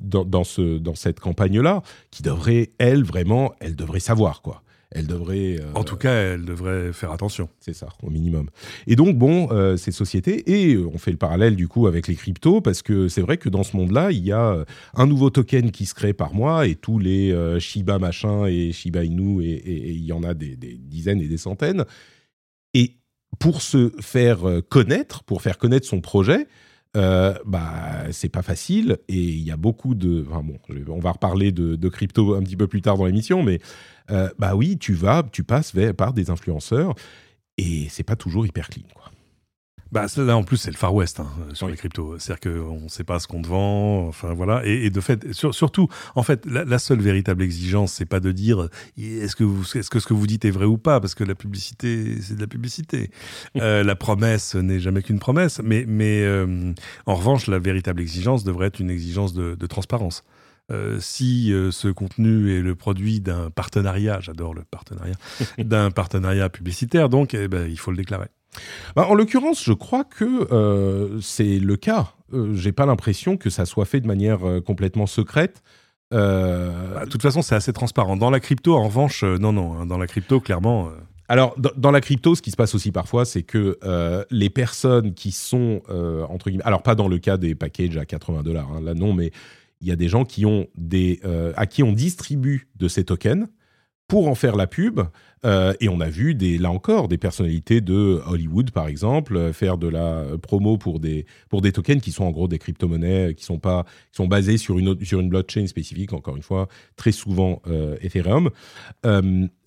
dans, ce, dans cette campagne-là, qui devrait, elle, vraiment, elle devrait savoir, quoi. Elle devrait. en tout cas, elle devrait faire attention. C'est ça, au minimum. Et donc, bon, ces sociétés, et on fait le parallèle du coup avec les cryptos, parce que c'est vrai que dans ce monde-là, il y a un nouveau token qui se crée par mois, et tous les Shiba machin et Shiba Inu, et il y en a des, des, dizaines et des centaines. Pour se faire euh, connaître, pour faire connaître son projet, euh, bah c'est pas facile et il y a beaucoup de. Enfin bon, on va reparler de, crypto un petit peu plus tard dans l'émission, mais euh, bah oui, tu vas, tu passes par des influenceurs et c'est pas toujours hyper clean, quoi. Bah, là, en plus, c'est le Far West hein, sur les cryptos. C'est-à-dire qu'on ne sait pas ce qu'on te vend. Enfin, voilà. Et, de fait, surtout, en fait, la, seule véritable exigence, c'est pas de dire est-ce que, est-ce que ce que vous dites est vrai ou pas, parce que la publicité, c'est de la publicité. Euh, la promesse n'est jamais qu'une promesse. Mais, mais euh, en revanche, la véritable exigence devrait être une exigence de, transparence. Euh, si ce contenu est le produit d'un partenariat, j'adore le partenariat, d'un partenariat publicitaire, donc eh ben, il faut le déclarer. Bah, en l'occurrence, je crois que euh, c'est le cas. Euh, J'ai pas l'impression que ça soit fait de manière euh, complètement secrète. Euh, bah, de toute façon, c'est assez transparent. Dans la crypto, en revanche, non, non. Hein, dans la crypto, clairement. Alors, dans, la crypto, ce qui se passe aussi parfois, c'est que les personnes qui sont, entre guillemets, alors pas dans le cas des packages à 80 dollars, hein, là non, mais il y a des gens qui ont des, à qui on distribue de ces tokens pour en faire la pub. Euh, et on a vu des, là encore des personnalités de Hollywood, par exemple, euh, faire de la promo pour des, pour des tokens qui sont en gros des crypto-monnaies, qui sont, pas, qui sont basés sur une, sur une blockchain spécifique, encore une fois, très souvent euh, Ethereum.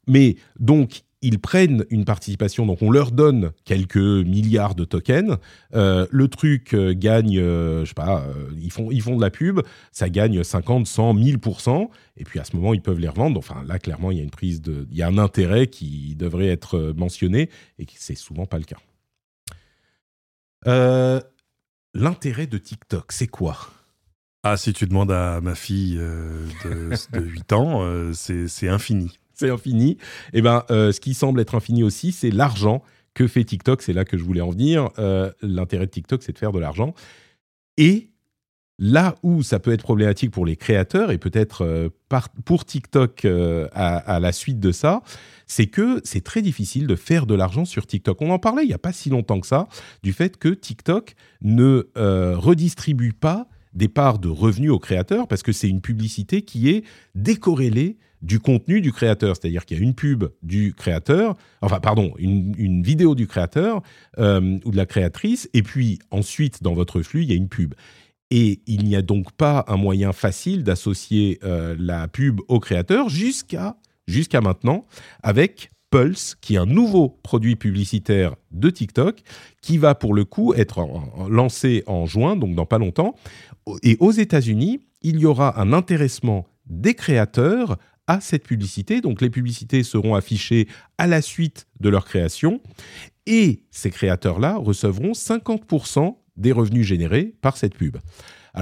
mais donc, ils prennent une participation, donc on leur donne quelques milliards de tokens. Euh, le truc euh, gagne, euh, je sais pas, ils, font, ils font de la pub, ça gagne 50, 100, 1000%, et puis à ce moment, ils peuvent les revendre. Enfin, là, clairement, il y a une prise de. Il y a un intérêt qui devrait être mentionné, et c'est souvent pas le cas. L'intérêt de TikTok, c'est quoi? Ah, si tu demandes à ma fille de, de 8 ans, c'est infini c'est infini. Et eh ben, euh, ce qui semble être infini aussi, c'est l'argent que fait TikTok. C'est là que je voulais en venir. Euh, l'intérêt de TikTok, c'est de faire de l'argent. Et là où ça peut être problématique pour les créateurs et peut-être euh, pour TikTok à, la suite de ça, c'est que c'est très difficile de faire de l'argent sur TikTok. On en parlait il n'y a pas si longtemps que ça, du fait que TikTok ne redistribue pas des parts de revenus aux créateurs parce que c'est une publicité qui est décorrélée du contenu du créateur. C'est-à-dire qu'il y a une pub du créateur, enfin pardon, une, vidéo du créateur euh, ou de la créatrice, et puis ensuite dans votre flux, il y a une pub. Et il n'y a donc pas un moyen facile d'associer euh, la pub au créateur jusqu'à jusqu'à maintenant avec Pulse, qui est un nouveau produit publicitaire de TikTok, qui va pour le coup être lancé en juin, donc dans pas longtemps. Et aux États-Unis, il y aura un intéressement des créateurs à cette publicité. Donc les publicités seront affichées à la suite de leur création et ces créateurs-là recevront 50% des revenus générés par cette pub.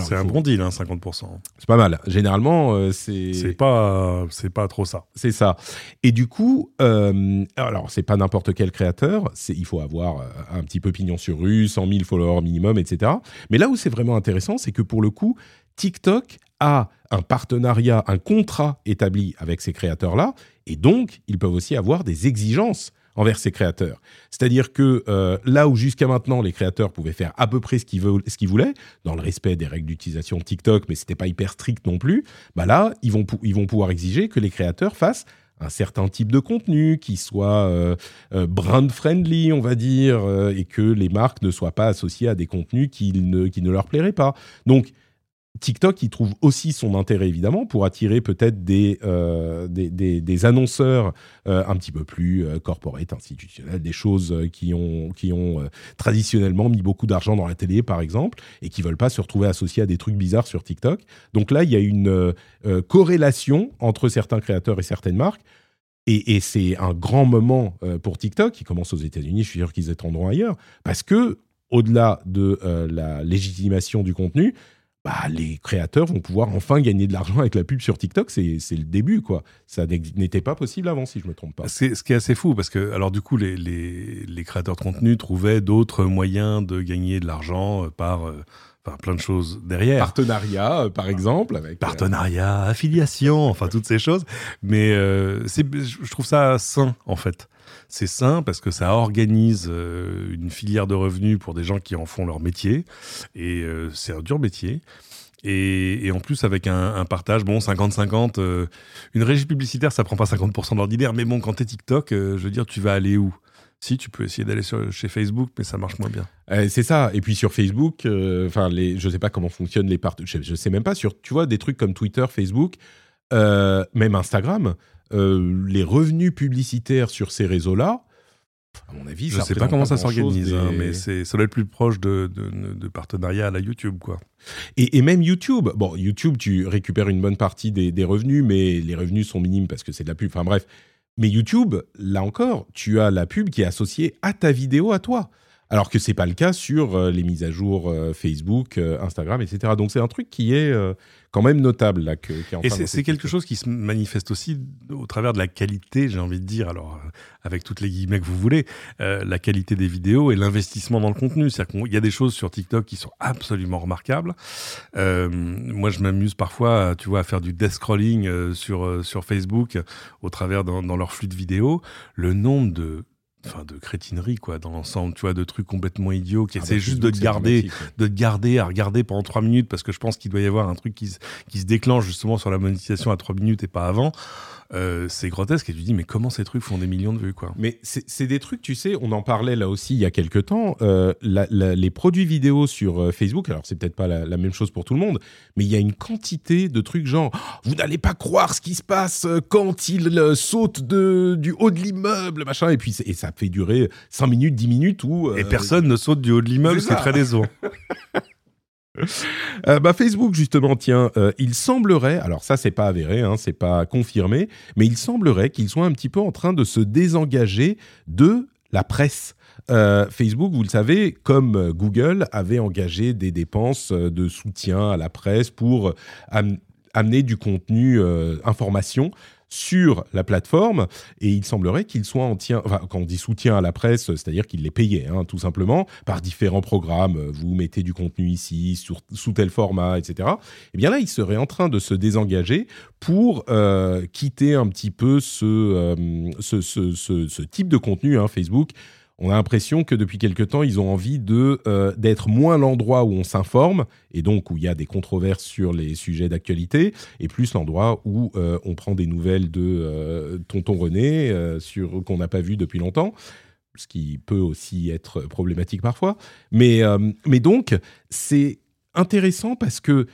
C'est un bon deal, hein, 50%. C'est pas mal. Généralement, euh, c'est. C'est pas, c'est pas trop ça. C'est ça. Et du coup, euh, alors c'est pas n'importe quel créateur. il faut avoir euh, un petit peu pignon sur rue, 100 000 followers minimum, etc. Mais là où c'est vraiment intéressant, c'est que pour le coup, TikTok a un partenariat, un contrat établi avec ces créateurs-là, et donc ils peuvent aussi avoir des exigences envers ces créateurs. C'est-à-dire que euh, là où jusqu'à maintenant les créateurs pouvaient faire à peu près ce qu'ils, voulaient, dans le respect des règles d'utilisation de TikTok, mais c'était pas hyper strict non plus, bah là ils vont, ils vont pouvoir exiger que les créateurs fassent un certain type de contenu qui soit euh, euh, brand friendly, on va dire, et que les marques ne soient pas associées à des contenus qui ne, qui ne leur plairaient pas. Donc TikTok, il trouve aussi son intérêt évidemment pour attirer peut-être des, euh, des, annonceurs euh, un petit peu plus euh, corporate, institutionnels, des choses qui ont, qui ont traditionnellement mis beaucoup d'argent dans la télé par exemple et qui veulent pas se retrouver associés à des trucs bizarres sur TikTok. Donc là, il y a une corrélation entre certains créateurs et certaines marques. Et, et c'est un grand moment pour TikTok, qui commence aux États-Unis, je suis sûr qu'ils étendront ailleurs, parce que au-delà de la légitimation du contenu, bah, les créateurs vont pouvoir enfin gagner de l'argent avec la pub sur TikTok. C'est le début, quoi. Ça n'était pas possible avant, si je me trompe pas. C'est ce qui est assez fou, parce que, alors, du coup, les, les, les créateurs de contenu trouvaient d'autres moyens de gagner de l'argent euh, par. Euh, enfin, plein de choses derrière. Partenariat, euh, par exemple. Avec, Partenariat, affiliation, enfin toutes ces choses. Mais je trouve ça sain, en fait. C'est sain parce que ça organise euh, une filière de revenus pour des gens qui en font leur métier. Et euh, c'est un dur métier. Et, en plus, avec un, partage, bon, 50-50, euh, une régie publicitaire, ça prend pas 50% d'ordinaire, mais bon, quand tu es TikTok, je veux dire, tu vas aller où? Si, tu peux essayer d'aller chez Facebook, mais ça marche moins bien. c'est ça. Et puis sur Facebook, enfin, les, je sais pas comment fonctionnent les parts. Je, je, sais même pas sur, tu vois, des trucs comme Twitter, Facebook, même Instagram. Euh, les revenus publicitaires sur ces réseaux-là, à mon avis, je ne sais pas comment ça s'organise, hein, mais c'est ça doit être plus proche de, de, partenariat à la YouTube, quoi. Et, même YouTube, bon, YouTube, tu récupères une bonne partie des, revenus, mais les revenus sont minimes parce que c'est de la pub. Enfin bref, mais YouTube, là encore, tu as la pub qui est associée à ta vidéo, à toi. Alors que c'est pas le cas sur euh, les mises à jour euh, Facebook, Instagram, etc. Donc c'est un truc qui est quand même notable là. Que, et c'est quelque chose qui se manifeste aussi au travers de la qualité, j'ai envie de dire, alors euh, avec toutes les guillemets que vous voulez, euh, la qualité des vidéos et l'investissement dans le contenu. C'est-à-dire qu'il y a des choses sur TikTok qui sont absolument remarquables. Euh, moi, je m'amuse parfois, tu vois, à faire du death scrolling sur sur Facebook au travers dans, dans leur flux de vidéos. Le nombre de enfin de crétinerie quoi dans l'ensemble tu vois de trucs complètement idiots qui ah essaient bah, juste de te garder de te garder à regarder pendant trois minutes parce que je pense qu'il doit y avoir un truc qui, qui se déclenche justement sur la monétisation à trois minutes et pas avant euh, c'est grotesque et tu dis mais comment ces trucs font des millions de vues quoi? Mais c'est des trucs tu sais on en parlait là aussi il y a quelques temps euh, les produits vidéo sur euh, Facebook alors c'est peut-être pas la, même chose pour tout le monde mais il y a une quantité de trucs genre vous n'allez pas croire ce qui se passe quand il saute de, du haut de l'immeuble machin et puis et ça fait durer 5 minutes 10 minutes où et personne ne saute du haut de l'immeuble c'est très décevant Euh, bah Facebook justement, tiens, euh, il semblerait, alors ça c'est pas avéré, hein, c'est pas confirmé, mais il semblerait qu'ils soient un petit peu en train de se désengager de la presse. Euh, Facebook, vous le savez, comme Google, avait engagé des dépenses de soutien à la presse pour amener du contenu information sur la plateforme et il semblerait qu'il soit en tien, enfin, quand on dit soutien à la presse, c'est-à-dire qu'il les payait, hein, tout simplement, par différents programmes. Vous mettez du contenu ici, sous tel format, etc. Et eh bien là, il serait en train de se désengager pour euh, quitter un petit peu ce, euh, type de contenu, hein, Facebook on a l'impression que depuis quelque temps, ils ont envie de euh, d'être moins l'endroit où on s'informe et donc où il y a des controverses sur les sujets d'actualité, et plus l'endroit où euh, on prend des nouvelles de euh, Tonton René sur qu'on n'a pas vu depuis longtemps, ce qui peut aussi être problématique parfois. Mais mais donc c'est intéressant parce que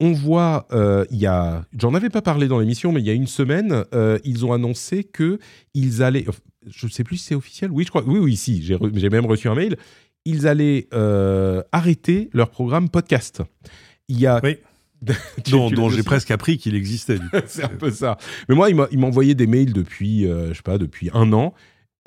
on voit, il y a, j'en avais pas parlé dans l'émission, mais il y a une semaine, ils ont annoncé que ils allaient, je ne sais plus si c'est officiel. Oui, je crois. Oui, oui, si. J'ai même reçu un mail. Ils allaient euh, arrêter leur programme podcast. Il y a. Oui. dont, j'ai presque appris qu'il existait. c'est un peu ça. Mais moi, il m'a envoyé des mails depuis, euh, je sais pas, depuis un an.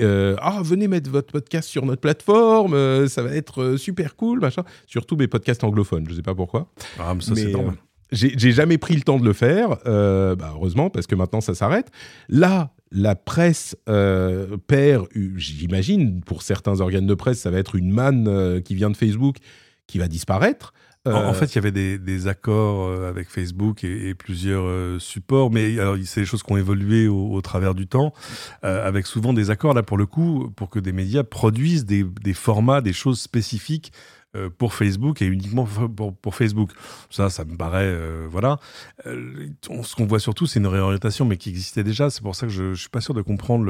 Euh, ah, venez mettre votre podcast sur notre plateforme, ça va être super cool, machin. Surtout mes podcasts anglophones, je sais pas pourquoi. Ah, mais ça c'est normal. J'ai jamais pris le temps de le faire, bah, heureusement, parce que maintenant ça s'arrête. Là, la presse euh, perd, j'imagine, pour certains organes de presse, ça va être une manne euh, qui vient de Facebook qui va disparaître. En, euh, fait, il y avait des, accords avec Facebook et, plusieurs supports, mais c'est des choses qui ont évolué au, travers du temps, avec souvent des accords, là pour le coup, pour que des médias produisent des, des formats, des choses spécifiques euh, pour Facebook et uniquement pour, Facebook. Ça, ça me paraît, euh, voilà. Euh, ce qu'on voit surtout, c'est une réorientation, mais qui existait déjà. C'est pour ça que je, ne suis pas sûr de comprendre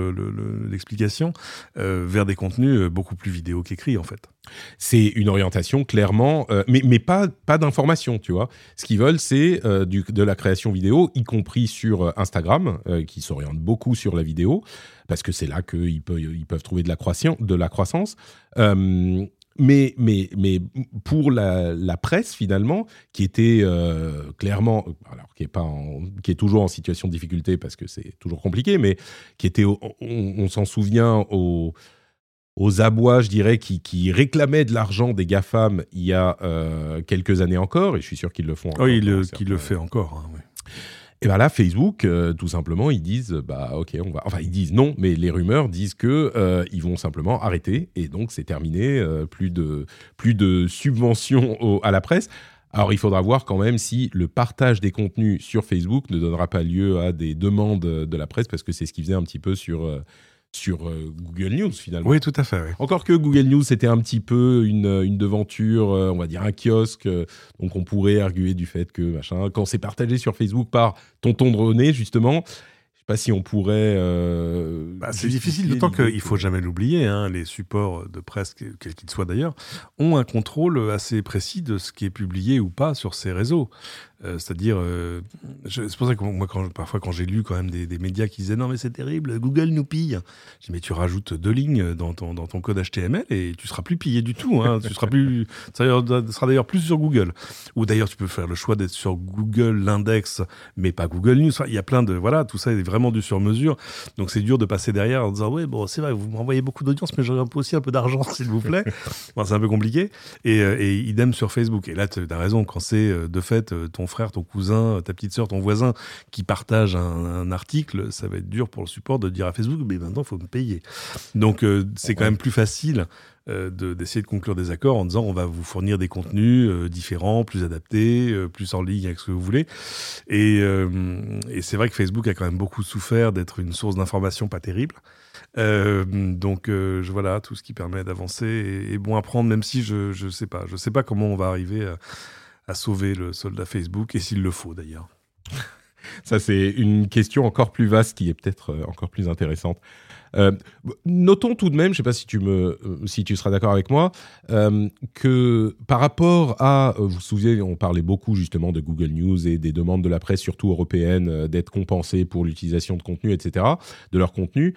l'explication vers des contenus beaucoup plus vidéo qu'écrits, en fait. C'est une orientation clairement, mais, mais pas, pas d'information, tu vois. Ce qu'ils veulent, c'est de la création vidéo, y compris sur Instagram, qui s'oriente beaucoup sur la vidéo, parce que c'est là qu'ils peuvent, ils peuvent trouver. De la croissance mais, mais, mais pour la, presse, finalement, qui était euh, clairement, alors qui est, pas qui est toujours en situation de difficulté parce que c'est toujours compliqué, mais qui était, on, s'en souvient, aux, aux abois, je dirais, qui, qui réclamaient de l'argent des GAFAM il y a euh, quelques années encore, et je suis sûr qu'ils le font encore. Oui, il, qu'il le fait encore. Hein, oui. Et bien là, Facebook, euh, tout simplement, ils disent, bah ok, on va. Enfin, ils disent non, mais les rumeurs disent que euh, ils vont simplement arrêter et donc c'est terminé. Euh, plus de plus de subventions à la presse. Alors, il faudra voir quand même si le partage des contenus sur Facebook ne donnera pas lieu à des demandes de la presse, parce que c'est ce qu'ils faisaient un petit peu sur sur euh, Google News finalement. Oui, tout à fait. Encore que Google News, c'était un petit peu une, une devanture, euh, on va dire un kiosque, euh, donc on pourrait arguer du fait que, machin, quand c'est partagé sur Facebook par Tonton René, justement, je sais pas si on pourrait. Bah, c'est difficile, d'autant qu'il faut jamais l'oublier. Hein, les supports de presse, quels qu'ils soient d'ailleurs, ont un contrôle assez précis de ce qui est publié ou pas sur ces réseaux. Euh, c'est-à-dire, euh, c'est pour ça que moi, parfois, quand j'ai lu quand même des, médias qui disaient non, mais c'est terrible, Google nous pille. Je dis, mais tu rajoutes deux lignes dans ton, dans ton code HTML et tu seras plus pillé du tout. Hein. tu seras plus, ça sera d'ailleurs plus sur Google. Ou d'ailleurs, tu peux faire le choix d'être sur Google, l'index, mais pas Google News. il y a plein de, voilà, tout ça est vraiment du sur mesure. Donc, c'est dur de passer derrière en disant, oui, bon, c'est vrai, vous m'envoyez beaucoup d'audience, mais j'aurais aussi un peu d'argent, s'il vous plaît. c'est un peu compliqué. Et, euh, et, idem sur Facebook. Et là, tu as raison, quand c'est de fait ton frère, ton cousin, ta petite soeur, ton voisin qui partage un, article, ça va être dur pour le support de dire à Facebook, mais maintenant, il faut me payer. Donc, euh, c'est quand même plus facile euh, d'essayer de, conclure des accords en disant on va vous fournir des contenus euh, différents, plus adaptés, plus en ligne avec ce que vous voulez. Et, et c'est vrai que Facebook a quand même beaucoup souffert d'être une source d'information pas terrible. donc je, voilà, tout ce qui permet d'avancer est, bon à prendre, même si je ne sais pas, je sais pas comment on va arriver à, à sauver le soldat Facebook, et s'il le faut d'ailleurs. Ça, c'est une question encore plus vaste qui est peut-être euh, encore plus intéressante. Euh, notons tout de même, je ne sais pas si tu, me, euh, si tu seras d'accord avec moi, que par rapport à, vous vous souvenez, on parlait beaucoup justement de Google News et des demandes de la presse, surtout européenne, d'être compensées pour l'utilisation de contenu, etc., de leur contenu.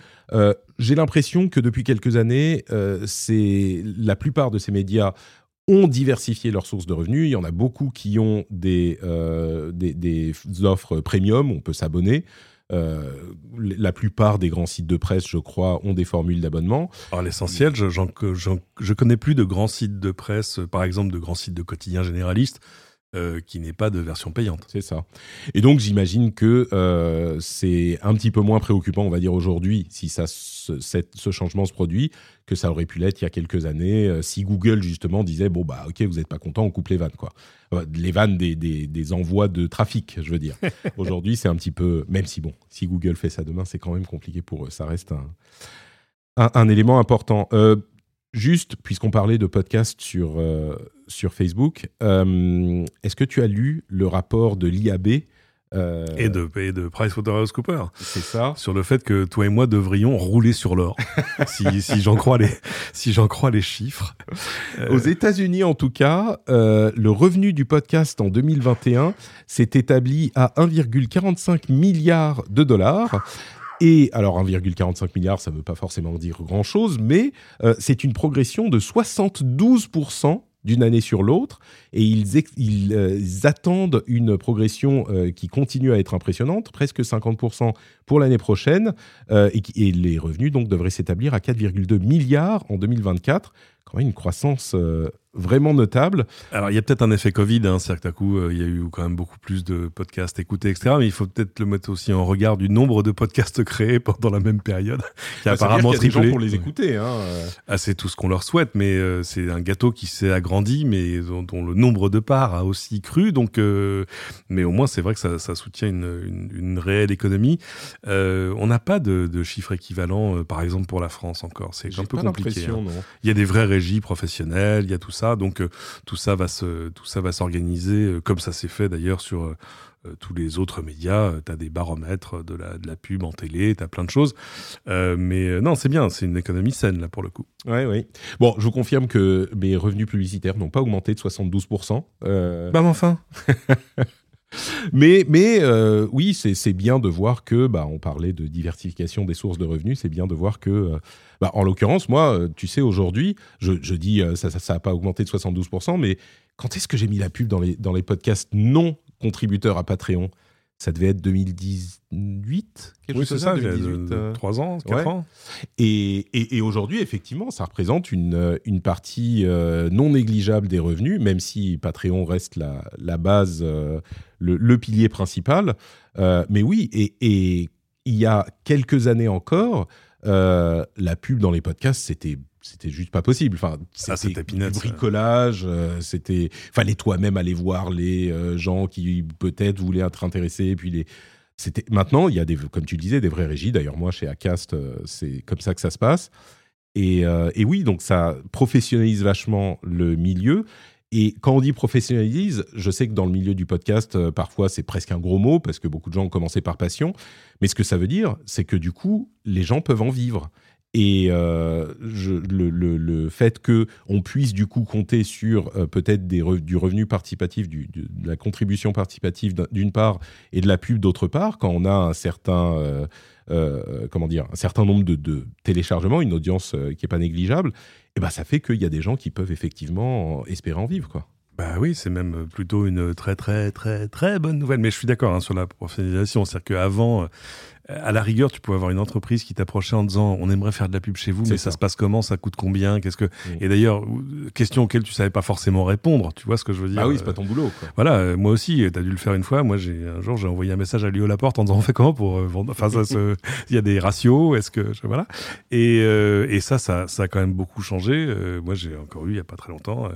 J'ai l'impression que depuis quelques années, c'est la plupart de ces médias ont diversifié leurs sources de revenus. Il y en a beaucoup qui ont des, euh, des, offres premium, on peut s'abonner. Euh, la plupart des grands sites de presse, je crois, ont des formules d'abonnement. L'essentiel, je, je, connais plus de grands sites de presse, par exemple de grands sites de quotidiens généralistes, euh, qui n'est pas de version payante. C'est ça. Et donc j'imagine que euh, c'est un petit peu moins préoccupant, on va dire aujourd'hui, si ça, ce, ce, changement se produit, que ça aurait pu l'être il y a quelques années, euh, si Google justement disait bon bah ok vous n'êtes pas content, on coupe les vannes quoi, les vannes des, des, des, envois de trafic, je veux dire. aujourd'hui c'est un petit peu, même si bon, si Google fait ça demain, c'est quand même compliqué pour eux, ça reste un, un, un élément important. Juste, puisqu'on parlait de podcast sur, euh, sur Facebook, euh, est-ce que tu as lu le rapport de l'IAB euh, et, de, et de PricewaterhouseCoopers. C'est ça. Sur le fait que toi et moi devrions rouler sur l'or, si, si j'en crois, les, si crois les chiffres. Aux États-Unis, en tout cas, le revenu du podcast en 2021 s'est établi à 1,45 milliard de dollars. Et alors 1,45 milliard, ça ne veut pas forcément dire grand-chose, mais euh, c'est une progression de 72% d'une année sur l'autre, et ils, euh, attendent une progression euh, qui continue à être impressionnante, presque 50% pour l'année prochaine, et, et, les revenus donc devraient s'établir à 4,2 milliards en 2024, quand même une croissance vraiment notable. Alors, il y a peut-être un effet Covid, hein, c'est-à-dire que coup, euh, il y a eu quand même beaucoup plus de podcasts écoutés, etc. Mais il faut peut-être le mettre aussi en regard du nombre de podcasts créés pendant la même période, qui a bah, apparemment y a triplé. Des gens pour les écouter. Hein. Ah, c'est tout ce qu'on leur souhaite, mais euh, c'est un gâteau qui s'est agrandi, mais dont, le nombre de parts a aussi cru. Donc, euh, mais au moins, c'est vrai que ça, ça soutient une, une, réelle économie. on n'a pas de, de chiffres équivalents, par exemple pour la France encore. C'est un peu compliqué. Hein. Il y a des vraies régies professionnelles, il y a tout ça ça. Donc tout ça va se, tout ça va s'organiser comme ça s'est fait d'ailleurs sur tous les autres médias. tu as des baromètres de la, de la pub en télé, tu as plein de choses. mais non, c'est bien, c'est une économie saine là pour le coup. Oui, oui. Bon, je vous confirme que mes revenus publicitaires n'ont pas augmenté de 72%. Bah, enfin mais mais euh, oui, c'est bien de voir que, bah, on parlait de diversification des sources de revenus, c'est bien de voir que, euh, bah, en l'occurrence, moi, euh, tu sais, aujourd'hui, je, je, dis, ça n'a ça, pas augmenté de 72%, mais quand est-ce que j'ai mis la pub dans les, dans les podcasts non contributeurs à Patreon? Ça devait être 2018 quelque oui, c'est ça, 2018, 3 ans, 4 ans. Et, et, et aujourd'hui, effectivement, ça représente une, une partie non négligeable des revenus, même si Patreon reste la, la base le, pilier principal. Euh, mais oui, et, il y a quelques années encore, euh, la pub dans les podcasts, c'était c'était juste pas possible. Enfin, ah, c'était du bricolage. Euh, c'était fallait toi-même aller voir les gens qui peut-être voulaient être intéressés. puis les c'était maintenant il y a des comme tu le disais des vraies régies. D'ailleurs moi chez Acast c'est comme ça que ça se passe. Et, et, oui, donc ça professionnalise vachement le milieu. Et quand on dit professionnalise, je sais que dans le milieu du podcast, euh, parfois c'est presque un gros mot parce que beaucoup de gens ont commencé par passion. Mais ce que ça veut dire, c'est que du coup, les gens peuvent en vivre. Et euh, le, fait que on puisse du coup compter sur euh, peut-être du revenu participatif, de la contribution participative d'une part et de la pub d'autre part, quand on a un certain comment dire un certain nombre de, téléchargements, une audience qui est pas négligeable, et ben ça fait qu'il y a des gens qui peuvent effectivement espérer en vivre, quoi. Bah oui, c'est même plutôt une très très très très bonne nouvelle. Mais je suis d'accord hein, sur la professionnalisation, c'est-à-dire qu'avant, à la rigueur, tu pouvais avoir une entreprise qui t'approchait en disant on aimerait faire de la pub chez vous, mais ça. se passe comment? Ça coûte combien? Qu'est-ce que. Et d'ailleurs, question auxquelles tu savais pas forcément répondre. Tu vois ce que je veux dire? Ah oui, c'est pas ton boulot. Quoi. Voilà, euh, moi aussi, tu as dû le faire une fois. Moi, j'ai un jour, j'ai envoyé un message à Léo Laporte en disant on fait comment pour euh, vendre? Enfin, ça, il y a des ratios. Est-ce que voilà et, euh, et ça, ça, ça a quand même beaucoup changé. moi, j'ai encore eu il y a pas très longtemps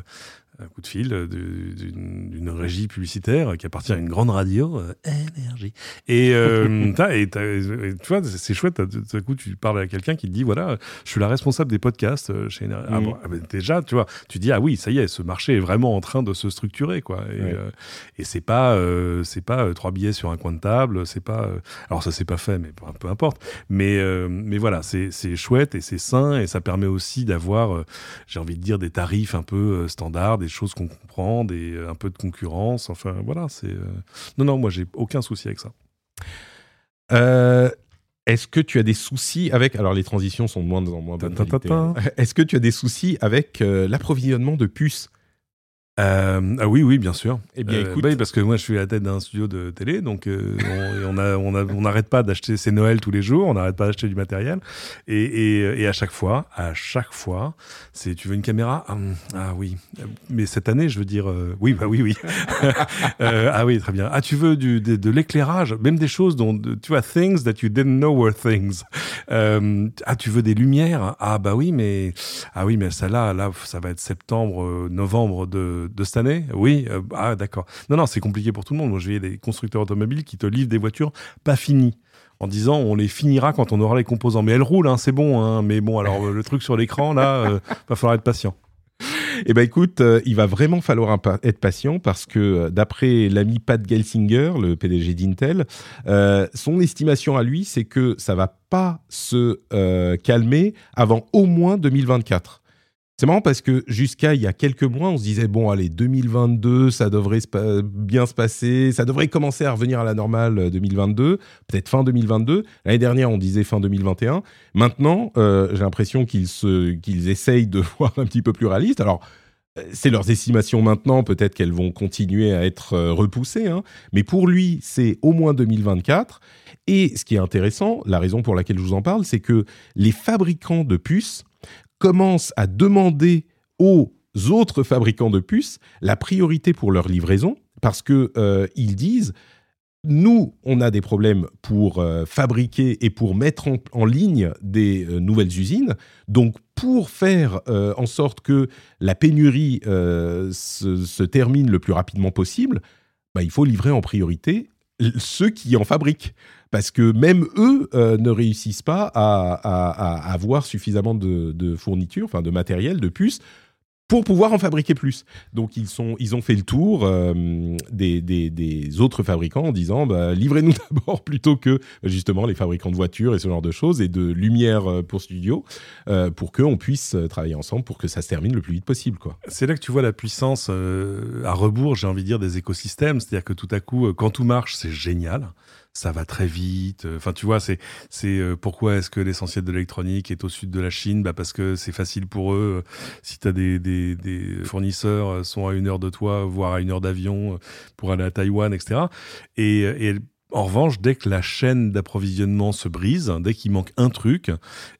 un coup de fil d'une régie publicitaire qui appartient à une grande radio, euh, énergie. Et, euh, et, tu vois, c'est chouette, tout à coup, tu parles à quelqu'un qui te dit, voilà, je suis la responsable des podcasts euh, chez Énergie. Ah, mm. ah ben, déjà, tu vois, tu dis, ah oui, ça y est, ce marché est vraiment en train de se structurer, quoi. Et, et c'est pas, c'est pas trois billets sur un coin de table, c'est pas, alors ça c'est pas fait, mais peu importe. Mais, mais voilà, c'est chouette et c'est sain et ça permet aussi d'avoir, j'ai envie de dire, des tarifs un peu standards, des choses qu'on comprend, des, euh, un peu de concurrence. Enfin, voilà, c'est. Euh, non, non, moi, j'ai aucun souci avec ça. Euh, est-ce que tu as des soucis avec. Alors, les transitions sont de moins en moins bonnes. Est-ce que tu as des soucis avec l'approvisionnement de puces? Euh, ah oui, oui, bien sûr. Eh bien, euh, écoute, bah parce que moi, je suis à la tête d'un studio de télé, donc euh, on, on, on, on n'arrête pas d'acheter. C'est Noël tous les jours, on n'arrête pas d'acheter du matériel, et, et, et, à chaque fois, à chaque fois, c'est tu veux une caméra? Ah, ah oui, mais cette année, je veux dire, oui, bah oui, oui. ah oui, très bien. Ah, tu veux du, de, de l'éclairage, même des choses dont tu vois things that you didn't know were things. ah, tu veux des lumières? Ah bah oui, mais ah oui, mais ça là, là, ça va être septembre, novembre de de, cette année Oui, euh, ah d'accord. Non, non, c'est compliqué pour tout le monde. Moi, voyais des constructeurs automobiles qui te livrent des voitures pas finies en disant on les finira quand on aura les composants. Mais elles roulent, hein, c'est bon. Hein. mais bon, alors le truc sur l'écran, là, euh, va falloir être patient. Eh ben écoute, euh, il va vraiment falloir être patient parce que d'après l'ami Pat Gelsinger, le PDG d'Intel, son estimation à lui, c'est que ça va pas se calmer avant au moins 2024. C'est marrant parce que jusqu'à il y a quelques mois, on se disait bon allez 2022, ça devrait bien se passer, ça devrait commencer à revenir à la normale 2022, euh, peut-être fin 2022. L'année dernière, on disait fin 2021. Maintenant, euh, j'ai l'impression qu'ils essayent de voir un petit peu plus réaliste. Alors euh, c'est leurs estimations maintenant, peut-être qu'elles vont continuer à être repoussées, hein. mais pour lui, c'est au moins 2024. Et ce qui est intéressant, la raison pour laquelle je vous en parle, c'est que les fabricants de puces commencent à demander aux autres fabricants de puces la priorité pour leur livraison parce que euh, ils disent nous, on a des problèmes pour euh, fabriquer et pour mettre en, ligne des euh, nouvelles usines. Donc, pour faire en sorte que la pénurie se, termine le plus rapidement possible, bah, il faut livrer en priorité ceux qui en fabriquent parce que même eux euh, ne réussissent pas à, avoir suffisamment de, fournitures, enfin de matériel, de puces, pour pouvoir en fabriquer plus. Donc ils sont, ils ont fait le tour euh, des, autres fabricants en disant bah, livrez-nous d'abord plutôt que justement les fabricants de voitures et ce genre de choses et de lumière euh, pour studio euh, pour qu'on puisse travailler ensemble pour que ça se termine le plus vite possible. C'est là que tu vois la puissance à rebours, j'ai envie de dire, des écosystèmes. C'est-à-dire que tout à coup, quand tout marche, c'est génial ça va très vite. Enfin, tu vois, c'est c'est euh, pourquoi est-ce que l'essentiel de l'électronique est au sud de la Chine? Bah parce que c'est facile pour eux. Si tu as des, des, des, fournisseurs euh, sont à une heure de toi, voire à une heure d'avion euh, pour aller à Taïwan, etc. Et, et en revanche, dès que la chaîne d'approvisionnement se brise, dès qu'il manque un truc,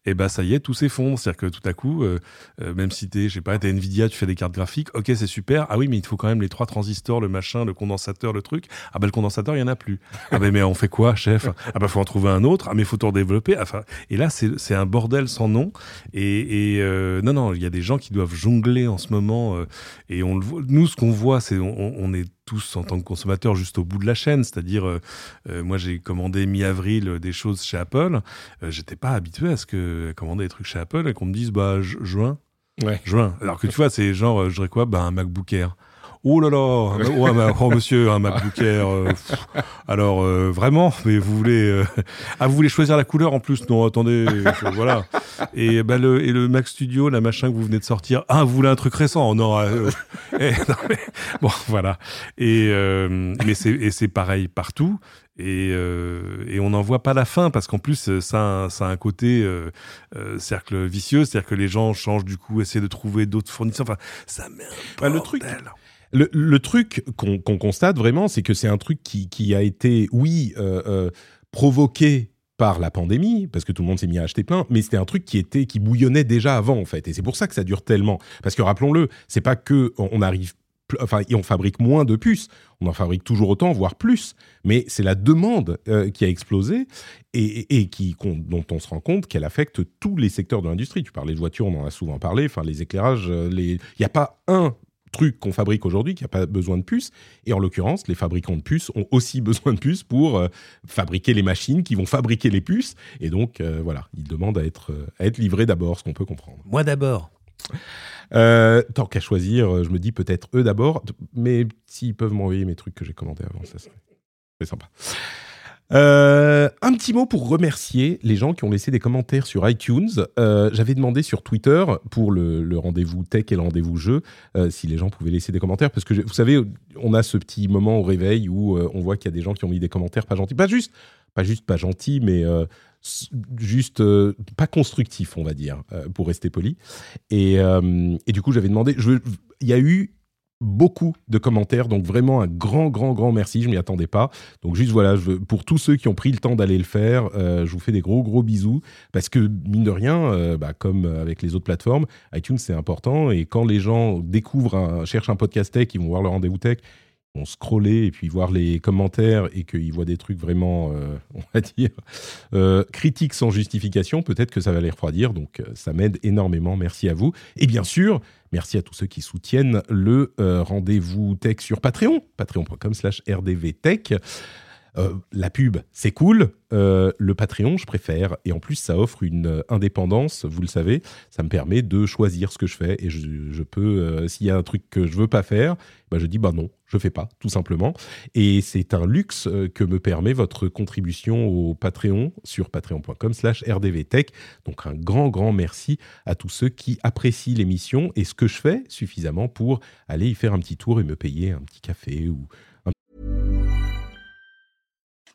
eh ben ça y est, tout s'effondre. C'est-à-dire que tout à coup, euh, euh, même si t'es, je sais pas, t'es Nvidia, tu fais des cartes graphiques, ok, c'est super. Ah oui, mais il faut quand même les trois transistors, le machin, le condensateur, le truc. Ah ben le condensateur, il y en a plus. Ah ben mais on fait quoi, chef? Ah ben faut en trouver un autre. Ah mais faut tout redévelopper. Enfin, et là c'est un bordel sans nom. Et, et euh, non non, il y a des gens qui doivent jongler en ce moment. et on le voit. Nous, ce qu'on voit, c'est on, on est tous en tant que consommateurs juste au bout de la chaîne. C'est-à-dire, euh, euh, moi j'ai commandé mi-avril des choses chez Apple. Euh, j'étais pas habitué à ce que commander des trucs chez Apple et qu'on me dise bah juin. Ouais. Juin. Alors que tu vois, c'est genre, je dirais quoi? Bah un MacBook Air. Oh là là, oh, oh, monsieur, un MacBook Air. Euh, alors euh, vraiment, mais vous voulez, euh, ah vous voulez choisir la couleur en plus? Non, attendez, voilà. Et bah le et le Mac Studio, la machin que vous venez de sortir. Ah, vous voulez un truc récent? Non, eh, bon voilà. Et mais c'est et c'est pareil partout. Et, et, on n'en voit pas la fin parce qu'en plus ça, ça a un côté cercle vicieux, c'est-à-dire que les gens changent du coup, essaient de trouver d'autres fournisseurs. Enfin, ça met un le truc. Le, truc qu'on constate vraiment, c'est que c'est un truc qui, a été, oui, euh, euh, provoqué par la pandémie, parce que tout le monde s'est mis à acheter plein, mais c'était un truc qui était qui bouillonnait déjà avant en fait, et c'est pour ça que ça dure tellement. Parce que rappelons-le, c'est pas que on arrive, enfin, on fabrique moins de puces, on en fabrique toujours autant, voire plus, mais c'est la demande euh, qui a explosé et, qui dont on se rend compte qu'elle affecte tous les secteurs de l'industrie. Tu parlais de voitures, on en a souvent parlé. Enfin, les éclairages, il n'y a pas un truc qu'on fabrique aujourd'hui qui n'a pas besoin de puces. Et en l'occurrence, les fabricants de puces ont aussi besoin de puces pour euh, fabriquer les machines qui vont fabriquer les puces. Et donc, euh, voilà, ils demandent à être, euh, à être livrés d'abord, ce qu'on peut comprendre. Moi d'abord. tant qu'à choisir, je me dis peut-être eux d'abord. Mais s'ils peuvent m'envoyer mes trucs que j'ai commandés avant, ça serait sympa. Euh, un petit mot pour remercier les gens qui ont laissé des commentaires sur iTunes. Euh, j'avais demandé sur Twitter pour le, rendez-vous tech et le rendez-vous jeu euh, si les gens pouvaient laisser des commentaires parce que vous savez, on a ce petit moment au réveil où on voit qu'il y a des gens qui ont mis des commentaires pas gentils, pas juste, pas juste pas gentils, mais juste pas constructifs, on va dire, pour rester poli. Et, et du coup, j'avais demandé, il y a eu beaucoup de commentaires, donc vraiment un grand, grand, grand merci, je m'y attendais pas. Donc juste voilà, pour tous ceux qui ont pris le temps d'aller le faire, euh, je vous fais des gros, gros bisous, parce que mine de rien, euh, bah, comme avec les autres plateformes, iTunes c'est important, et quand les gens découvrent, cherchent un podcast tech, ils vont voir le rendez-vous tech, vont scroller et puis voir les commentaires et qu'ils voient des trucs vraiment, euh, on va dire, euh, critiques sans justification, peut-être que ça va les refroidir. Donc, euh, ça m'aide énormément. Merci à vous. Et bien sûr, merci à tous ceux qui soutiennent le rendez-vous tech sur Patreon, patreon.com slash rdvtech. Euh, la pub, c'est cool. Euh, le Patreon, je préfère. Et en plus, ça offre une euh, indépendance, vous le savez. Ça me permet de choisir ce que je fais. Et je, peux, s'il y a un truc que je veux pas faire, bah je dis bah non, je fais pas, tout simplement. Et c'est un luxe que me permet votre contribution au Patreon sur patreon.com/slash rdvtech. Donc un grand, grand merci à tous ceux qui apprécient l'émission et ce que je fais suffisamment pour aller y faire un petit tour et me payer un petit café ou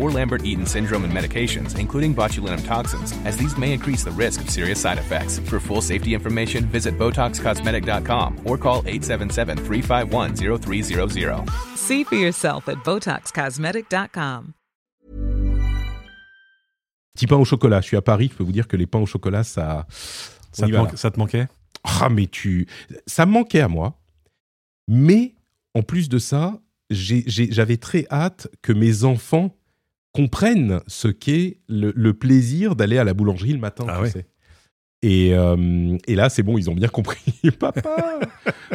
or Lambert Eaton syndrome and medications, including botulinum toxins, as these may increase the risk of serious side effects. For full safety information, visit BotoxCosmetic.com or call 877 351 0300. See for yourself at BotoxCosmetic.com. Petit pain au chocolat. Je suis à Paris, je peux vous dire que les pains au chocolat, ça. Ça te, là. ça te manquait? Ah, mais tu. Ça me manquait à moi. Mais en plus de ça, j'ai- j'ai- j'avais très hâte que mes enfants comprennent ce qu'est le, le plaisir d'aller à la boulangerie le matin. Ah tu ouais. sais. Et, euh, et là, c'est bon, ils ont bien compris. Papa,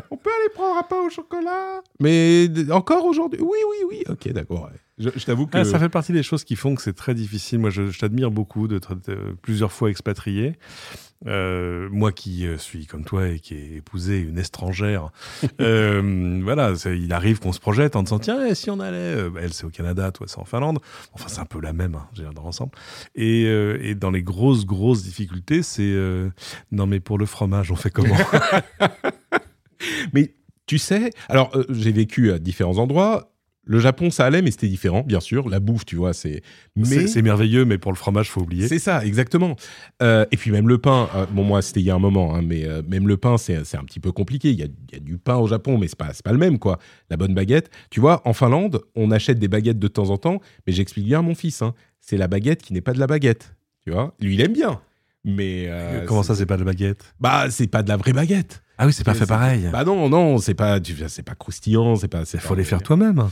on peut aller prendre un pain au chocolat? Mais encore aujourd'hui? Oui, oui, oui. Ok, d'accord. ouais. Je, je t'avoue que. Ah, ça fait partie des choses qui font que c'est très difficile. Moi, je, je t'admire beaucoup d'être euh, plusieurs fois expatrié. Euh, moi qui euh, suis comme toi et qui ai épousé une étrangère, euh, voilà, il arrive qu'on se projette en disant tiens, si on allait, elle c'est au Canada, toi c'est en Finlande. Enfin, c'est un peu la même, hein, dire, dans l'ensemble. Et, euh, et dans les grosses grosses difficultés, c'est non mais pour le fromage, on fait comment Mais tu sais, alors j'ai vécu à différents endroits. Le Japon, ça allait, mais c'était différent, bien sûr. La bouffe, tu vois, c'est. Mais c'est merveilleux, mais pour le fromage, faut oublier. c'est ça, exactement. Euh, et puis même le pain. euh, bon, moi, c'était il y a un moment, hein, mais euh, même le pain, c'est un petit peu compliqué. Il y a, il y a du pain au Japon, mais c'est pas pas le même, quoi. La bonne baguette. Tu vois, en Finlande, on achète des baguettes de temps en temps, mais j'explique bien à mon fils. hein, c'est la baguette qui n'est pas de la baguette. Tu vois, lui, il aime bien. Mais Comment ça, c'est pas de la baguette? Bah, c'est pas de la vraie baguette. Ah oui, c'est pas fait C'est- pareil. Bah non, non, c'est pas, c'est pas croustillant, c'est pas. Il faut pas- les faire toi-même.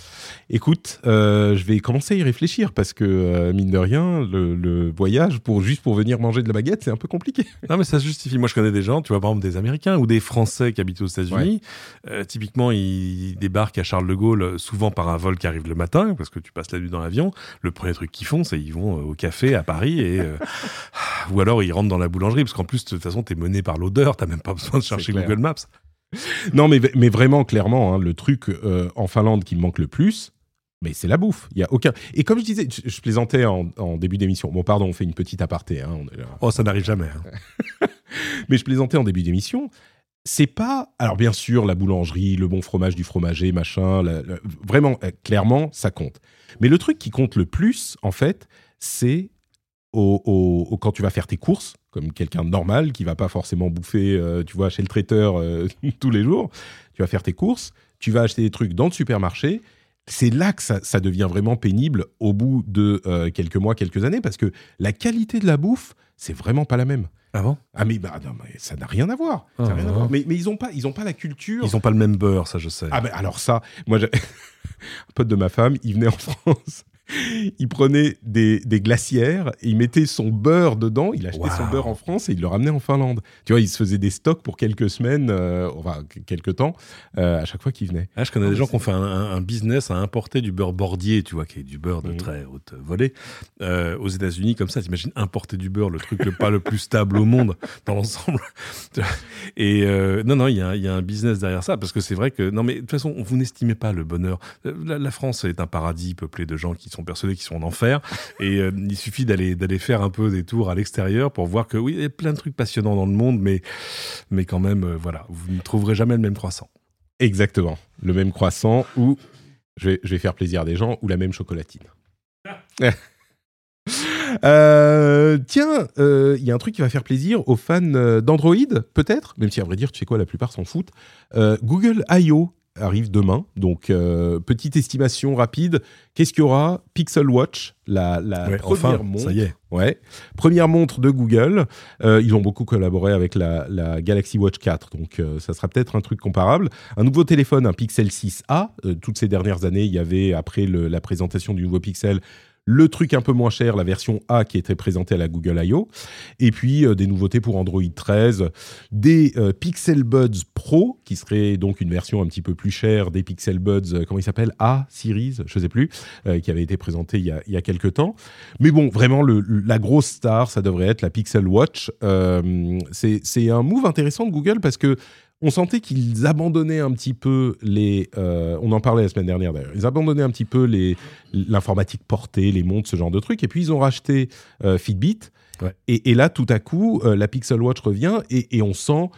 Écoute, euh, je vais commencer à y réfléchir parce que euh, mine de rien, le, le voyage pour juste pour venir manger de la baguette, c'est un peu compliqué. Non, mais ça se justifie. Moi, je connais des gens, tu vois, par exemple, des Américains ou des Français qui habitent aux États-Unis. Euh, typiquement, ils débarquent à Charles de Gaulle, euh, souvent par un vol qui arrive le matin, parce que tu passes la nuit dans l'avion. Le premier truc qu'ils font, c'est ils vont euh, au café à Paris et. euh, ou alors, ils rentrent dans la boulangerie, parce qu'en plus, de toute façon, t'es mené par l'odeur, t'as même pas besoin de chercher clair. Google Maps. Non, mais, mais vraiment, clairement, hein, le truc euh, en Finlande qui me manque le plus, mais c'est la bouffe. Il y a aucun. Et comme je disais, je, je plaisantais en, en début d'émission. Bon, pardon, on fait une petite aparté. hein, on est là. Oh, ça n'arrive jamais. hein. Mais je plaisantais en début d'émission. C'est pas. Alors, bien sûr, la boulangerie, le bon fromage du fromager, machin. la- la- vraiment, euh, clairement, ça compte. Mais le truc qui compte le plus, en fait, c'est au, au- au- quand tu vas faire tes courses, comme quelqu'un de normal qui va pas forcément bouffer, euh, tu vois, chez le traiteur euh, tous les jours. Tu vas faire tes courses, tu vas acheter des trucs dans le supermarché. C'est là que ça, ça devient vraiment pénible au bout de euh, quelques mois, quelques années, parce que la qualité de la bouffe, c'est vraiment pas la même. Ah bon? Ah mais, bah, non, mais ça n'a rien à voir. Ça Ah. rien à voir. Mais, mais ils ont pas, ils ont pas la culture. Ils ont pas le même beurre, ça, je sais. Ah ben alors ça, moi, un pote de ma femme, il venait en France, il prenait des, des glacières, et il mettait son beurre dedans, il achetait son beurre en France et il le ramenait en Finlande. Tu vois, il se faisait des stocks pour quelques semaines, euh, enfin quelques temps, euh, à chaque fois qu'il venait. Ah, je connais Non, des mais gens qui ont fait un, business à importer du beurre bordier, tu vois, qui est du beurre de Mhm. très haute volée, euh, aux États-Unis, comme ça. T'imagines importer du beurre, le truc le pas le plus stable au monde dans l'ensemble. Et non, non, il y, a, il y a un business derrière ça, parce que c'est vrai que non, mais de toute façon, vous n'estimez pas le bonheur. La, la France est un paradis peuplé de gens qui sont persuadés qu'ils sont en enfer, et euh, il suffit d'aller d'aller faire un peu des tours à l'extérieur pour voir que oui, il y a plein de trucs passionnants dans le monde, mais mais quand même, euh, voilà, vous ne trouverez jamais le même croissant. Exactement, le même croissant ou, je vais, je vais faire plaisir à des gens, ou la même chocolatine. Euh, tiens, euh, il y a un truc qui va faire plaisir aux fans euh, d'Android, peut-être, même si à vrai dire, tu sais quoi, la plupart s'en foutent. Euh, Google I.O. arrive demain, donc euh, petite estimation rapide. Qu'est-ce qu'il y aura? Pixel Watch, la, la Ouais, première enfin, montre. ça y est. Ouais, première montre de Google. Euh, ils ont beaucoup collaboré avec la, la Galaxy Watch 4, donc euh, ça sera peut-être un truc comparable. Un nouveau téléphone, un Pixel 6a. Euh, toutes ces dernières années, il y avait, après le- la présentation du nouveau Pixel, le truc un peu moins cher, la version A qui était présentée à la Google I.O. Et puis euh, des nouveautés pour Android 13, des euh, Pixel Buds Pro, qui serait donc une version un petit peu plus chère des Pixel Buds, euh, comment il s'appelle? A Series, je sais plus, qui avait été présenté il y, a, il y a quelques temps. Mais bon, vraiment, le, la grosse star, ça devrait être la Pixel Watch. c'est un move intéressant de Google parce que on sentait qu'ils abandonnaient un petit peu les. Euh, on en parlait la semaine dernière d'ailleurs. Ils abandonnaient un petit peu les l'informatique portée, les montres, ce genre de trucs. Et puis ils ont racheté euh, Fitbit. Et, là, tout à coup, euh, la Pixel Watch revient et, on sent.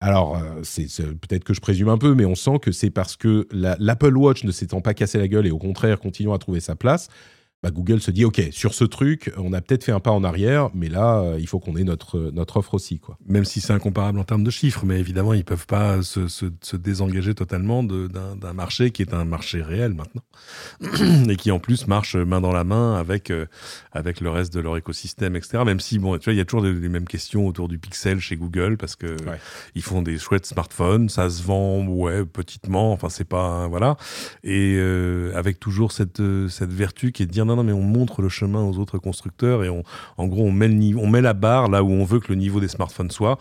Alors, c'est peut-être que je présume un peu, mais on sent que c'est parce que l'Apple Watch ne s'étant pas cassé la gueule et au contraire continuant à trouver sa place, bah, Google se dit, OK, sur ce truc, on a peut-être fait un pas en arrière, mais là, euh, il faut qu'on ait notre, notre offre aussi. Quoi. Même si c'est incomparable en termes de chiffres, mais évidemment, ils ne peuvent pas se, se, désengager totalement d'un marché qui est un marché réel maintenant, et qui en plus marche main dans la main avec, euh, avec le reste de leur écosystème, etc. Même si, bon, tu vois, il y a toujours les mêmes questions autour du Pixel chez Google, parce que ils font des chouettes smartphones, ça se vend, ouais, petitement, enfin, c'est pas, voilà. Et euh, avec toujours cette, cette vertu qui est de dire, non, mais on montre le chemin aux autres constructeurs et on, en gros, on met, la barre là où on veut que le niveau des smartphones soit.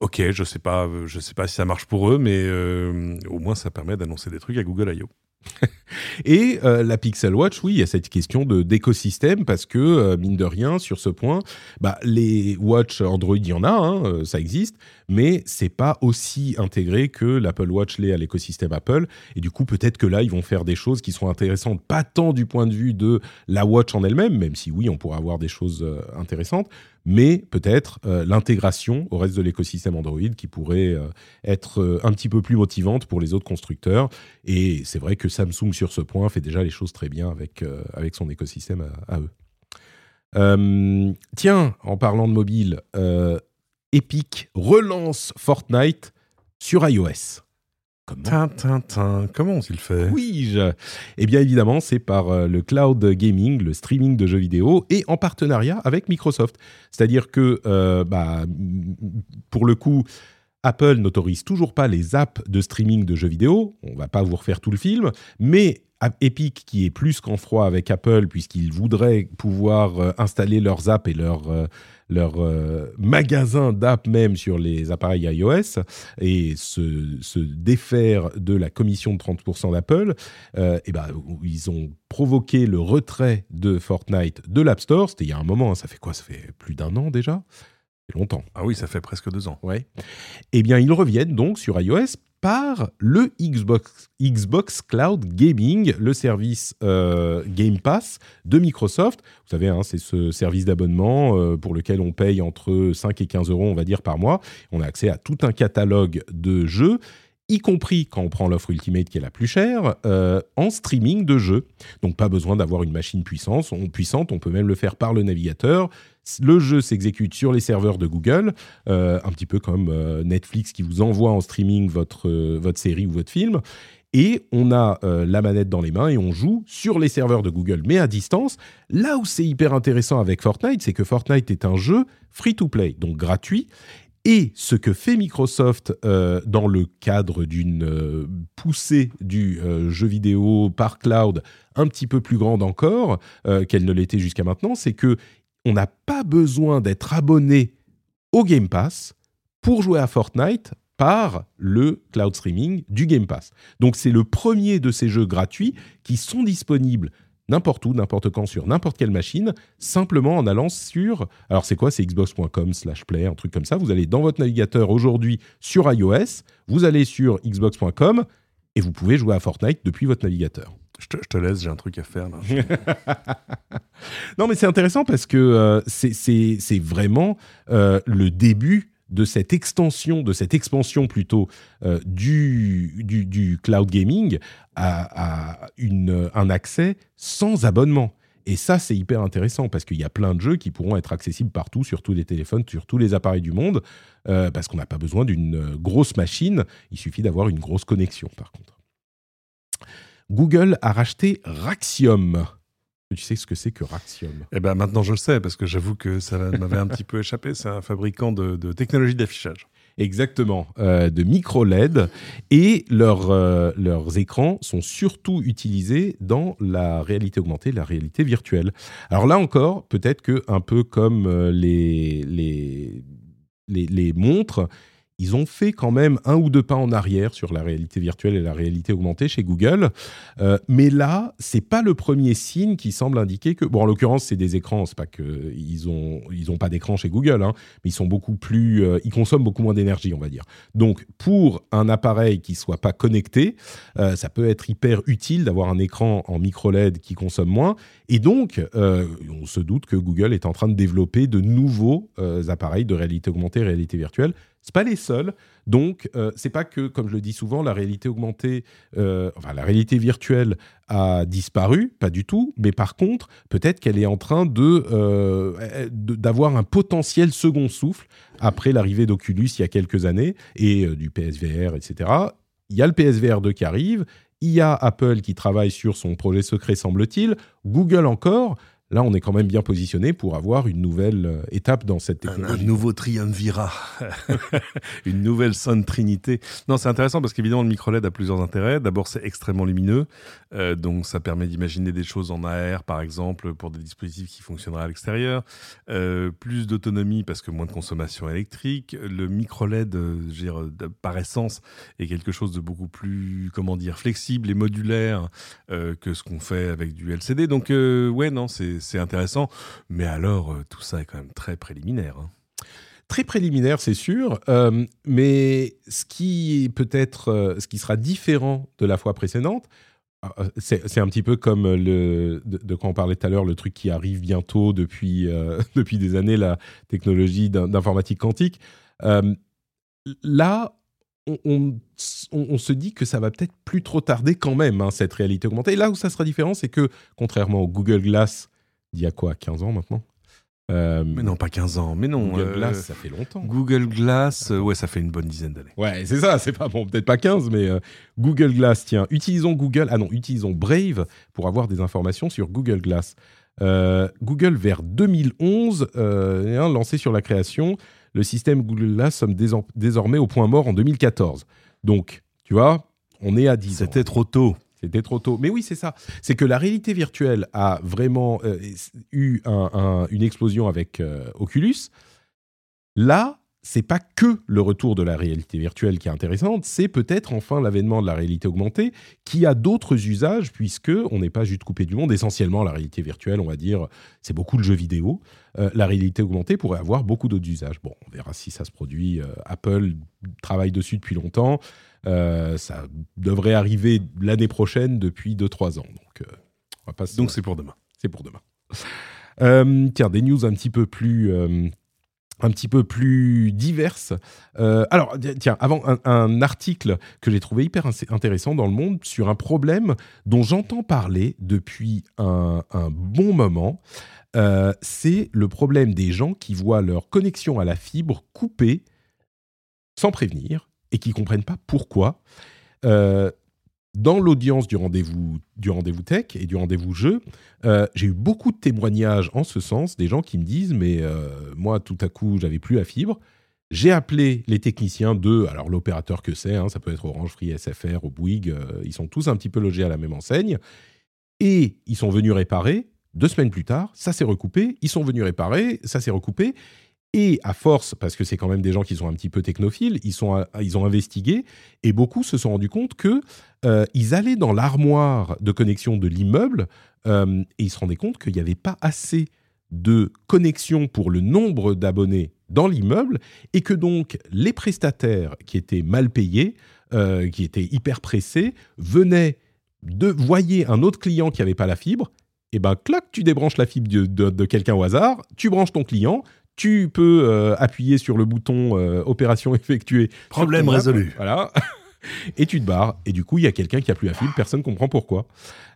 Ok, je sais je sais pas si ça marche pour eux, mais euh, au moins ça permet d'annoncer des trucs à Google I.O. Et euh, la Pixel Watch, oui, il y a cette question d'écosystème parce que euh, mine de rien, sur ce point, bah, les watch Android, il y en a, hein, euh, ça existe, mais c'est pas aussi intégré que l'Apple Watch l'est à l'écosystème Apple. Et du coup, peut-être que là, ils vont faire des choses qui seront intéressantes, pas tant du point de vue de la watch en elle-même, même si oui, on pourra avoir des choses intéressantes, mais peut-être l'intégration au reste de l'écosystème Android qui pourrait être un petit peu plus motivante pour les autres constructeurs. Et c'est vrai que Samsung sur ce point fait déjà les choses très bien avec, euh, son écosystème à, eux. Euh, tiens, en parlant de mobile, euh, Epic relance Fortnite sur iOS. Comment Comment ont-ils fait Oui, je... eh bien évidemment, c'est par le cloud gaming, le streaming de jeux vidéo, et en partenariat avec Microsoft. C'est-à-dire que, bah, pour le coup, Apple n'autorise toujours pas les apps de streaming de jeux vidéo. On va pas vous refaire tout le film, mais Epic, qui est plus qu'en froid avec Apple, puisqu'ils voudraient pouvoir euh, installer leurs apps et leurs euh, leur, euh, magasin d'apps même sur les appareils iOS et se, défaire de la commission de 30% d'Apple, ben, ils ont provoqué le retrait de Fortnite de l'App Store. C'était il y a un moment, hein. ça fait quoi? Ça fait plus d'un an déjà? Longtemps. Ah oui, ça fait presque deux ans. Ouais. Eh bien, ils reviennent donc sur iOS par le Xbox, Xbox Cloud Gaming, le service euh, Game Pass de Microsoft. Vous savez, hein, c'est ce service d'abonnement euh, pour lequel on paye entre 5 et 15 euros, on va dire, par mois. On a accès à tout un catalogue de jeux y compris quand on prend l'offre Ultimate qui est la plus chère, euh, en streaming de jeux. Donc pas besoin d'avoir une machine on, puissante, on peut même le faire par le navigateur. Le jeu s'exécute sur les serveurs de Google, euh, un petit peu comme euh, Netflix qui vous envoie en streaming votre, votre série ou votre film. Et on a la manette dans les mains et on joue sur les serveurs de Google, mais à distance. Là où c'est hyper intéressant avec Fortnite, c'est que Fortnite est un jeu free-to-play, donc gratuit, et ce que fait Microsoft euh, dans le cadre d'une euh, poussée du euh, jeu vidéo par cloud un petit peu plus grande encore qu'elle ne l'était jusqu'à maintenant, c'est que on n'a pas besoin d'être abonné au Game Pass pour jouer à Fortnite par le cloud streaming du Game Pass. Donc c'est le premier de ces jeux gratuits qui sont disponibles n'importe où, n'importe quand, sur n'importe quelle machine, simplement en allant sur... Alors c'est quoi C'est xbox.com slash play, un truc comme ça. Vous allez dans votre navigateur aujourd'hui sur iOS, vous allez sur xbox.com et vous pouvez jouer à Fortnite depuis votre navigateur. Je te, laisse, j'ai un truc à faire. non mais c'est intéressant parce que euh, c'est vraiment euh, le début de cette extension, de cette expansion plutôt euh, du, cloud gaming à, un accès sans abonnement. Et ça, c'est hyper intéressant parce qu'il y a plein de jeux qui pourront être accessibles partout, sur tous les téléphones, sur tous les appareils du monde, parce qu'on n'a pas besoin d'une grosse machine, il suffit d'avoir une grosse connexion par contre. Google a racheté Raxium. Tu sais ce que c'est que Raxium Eh ben maintenant je le sais parce que j'avoue que ça m'avait un petit peu échappé. C'est un fabricant de, technologie d'affichage. Exactement, euh, de micro LED et leurs euh, leurs écrans sont surtout utilisés dans la réalité augmentée, la réalité virtuelle. Alors là encore, peut-être que un peu comme euh, les, les les les montres, ils ont fait quand même un ou deux pas en arrière sur la réalité virtuelle et la réalité augmentée chez Google. Euh, mais là, c'est pas le premier signe qui semble indiquer que, bon, en l'occurrence, c'est des écrans. C'est pas que ils ont ils ont pas d'écran chez Google, hein, mais ils sont beaucoup plus, euh, ils consomment beaucoup moins d'énergie, on va dire. Donc, pour un appareil qui soit pas connecté, euh, ça peut être hyper utile d'avoir un écran en micro LED qui consomme moins. Et donc, on se doute que Google est en train de développer de nouveaux appareils de réalité augmentée, réalité virtuelle. C'est pas les seuls. Donc, euh, c'est pas que, comme je le dis souvent, la réalité augmentée, euh, enfin la réalité virtuelle a disparu, pas du tout. Mais par contre, peut-être qu'elle est en train de euh, de- d'avoir un potentiel second souffle après l'arrivée d'Oculus il y a quelques années et euh, du PSVR, etc. Il y a le PSVR 2 qui arrive. Il y a Apple qui travaille sur son projet secret, semble-t-il. Google encore. Là, on est quand même bien positionné pour avoir une nouvelle euh, étape dans cette Un, un technologie. nouveau triumvirat, une nouvelle sainte trinité. Non, c'est intéressant parce qu'évidemment le micro LED a plusieurs intérêts. D'abord, c'est extrêmement lumineux, euh, donc ça permet d'imaginer des choses en AR, par exemple, pour des dispositifs qui fonctionneraient à l'extérieur. Euh, plus d'autonomie parce que moins de consommation électrique. Le micro LED, euh, par essence, est quelque chose de beaucoup plus, comment dire, flexible et modulaire que ce qu'on fait avec du LCD. Donc, ouais, non, c'est c'est intéressant. Mais alors, euh, tout ça est quand même très préliminaire. hein. très préliminaire, c'est sûr, euh, mais ce qui peut-être, euh, ce qui sera différent de la fois précédente, c'est un petit peu comme le de, quoi on parlait tout à l'heure, le truc qui arrive bientôt depuis depuis des années, la technologie d'in- d'informatique quantique. Là, on se dit que ça va peut-être plus trop tarder quand même, hein, cette réalité augmentée. Et là où ça sera différent, c'est que contrairement au Google Glass d'il y a quoi, 15 ans maintenant euh, Mais non, pas 15 ans. Mais non. Google euh, Glass, ça fait longtemps. Google Glass, euh, ouais, ça fait une bonne dizaine d'années. Ouais, c'est ça, c'est pas bon, peut-être pas 15, mais euh, Google Glass, tiens, utilisons Google, ah non, utilisons Brave pour avoir des informations sur Google Glass. Google, vers 2011, euh, hein, lancé sur la création, le système Google Glass sommes désor- désormais au point mort en 2014. Donc, tu vois, on est à 10 ans. C'était trop tôt. C'était trop tôt. Mais oui, c'est ça. C'est que la réalité virtuelle a vraiment euh, eu un- un- une explosion avec euh, Oculus. Là, c'est pas que le retour de la réalité virtuelle qui est intéressante, c'est peut-être enfin l'avènement de la réalité augmentée qui a d'autres usages puisque on n'est pas juste coupé du monde. Essentiellement, la réalité virtuelle, on va dire, c'est beaucoup le jeu vidéo. Euh, la réalité augmentée pourrait avoir beaucoup d'autres usages. Bon, on verra si ça se produit. Apple travaille dessus depuis longtemps. Euh, ça devrait arriver l'année prochaine depuis 2-3 ans. Donc, euh, on va pas Donc c'est pour demain. c'est pour demain. Euh, tiens, des news un petit peu plus, un petit peu plus diverses. Euh, alors, tiens, avant un, un article que j'ai trouvé hyper intéressant dans le Monde sur un problème dont j'entends parler depuis un, un bon moment. Euh, c'est le problème des gens qui voient leur connexion à la fibre coupée sans prévenir et qui comprennent pas pourquoi. Euh, dans l'audience du rendez-vous du rendez-vous tech et du rendez-vous jeu, euh, j'ai eu beaucoup de témoignages en ce sens, des gens qui me disent mais euh, moi tout à coup j'avais plus la fibre. J'ai appelé les techniciens de, alors l'opérateur que c'est, hein, ça peut être Orange, Free, SFR, ou Bouygues, ils sont tous un petit peu logés à la même enseigne, et ils sont venus réparer. Deux semaines plus tard, ça s'est recoupé, ils sont venus réparer, ça s'est recoupé, et à force, parce que c'est quand même des gens qui sont un petit peu technophiles, ils, sont, ils ont investigué, et beaucoup se sont rendus compte que euh, ils allaient dans l'armoire de connexion de l'immeuble euh, et ils se rendaient compte qu'il n'y avait pas assez de connexions pour le nombre d'abonnés dans l'immeuble et que donc les prestataires qui étaient mal payés, euh, qui étaient hyper pressés, venaient de voyer un autre client qui n'avait pas la fibre. Et ben clac, tu débranches la fibre de- de quelqu'un au hasard, tu branches ton client, tu peux euh, appuyer sur le bouton euh, opération effectuée. Problème résolu. Voilà. et tu te barres. Et du coup, il y a quelqu'un qui a plus la fibre, personne ne comprend pourquoi.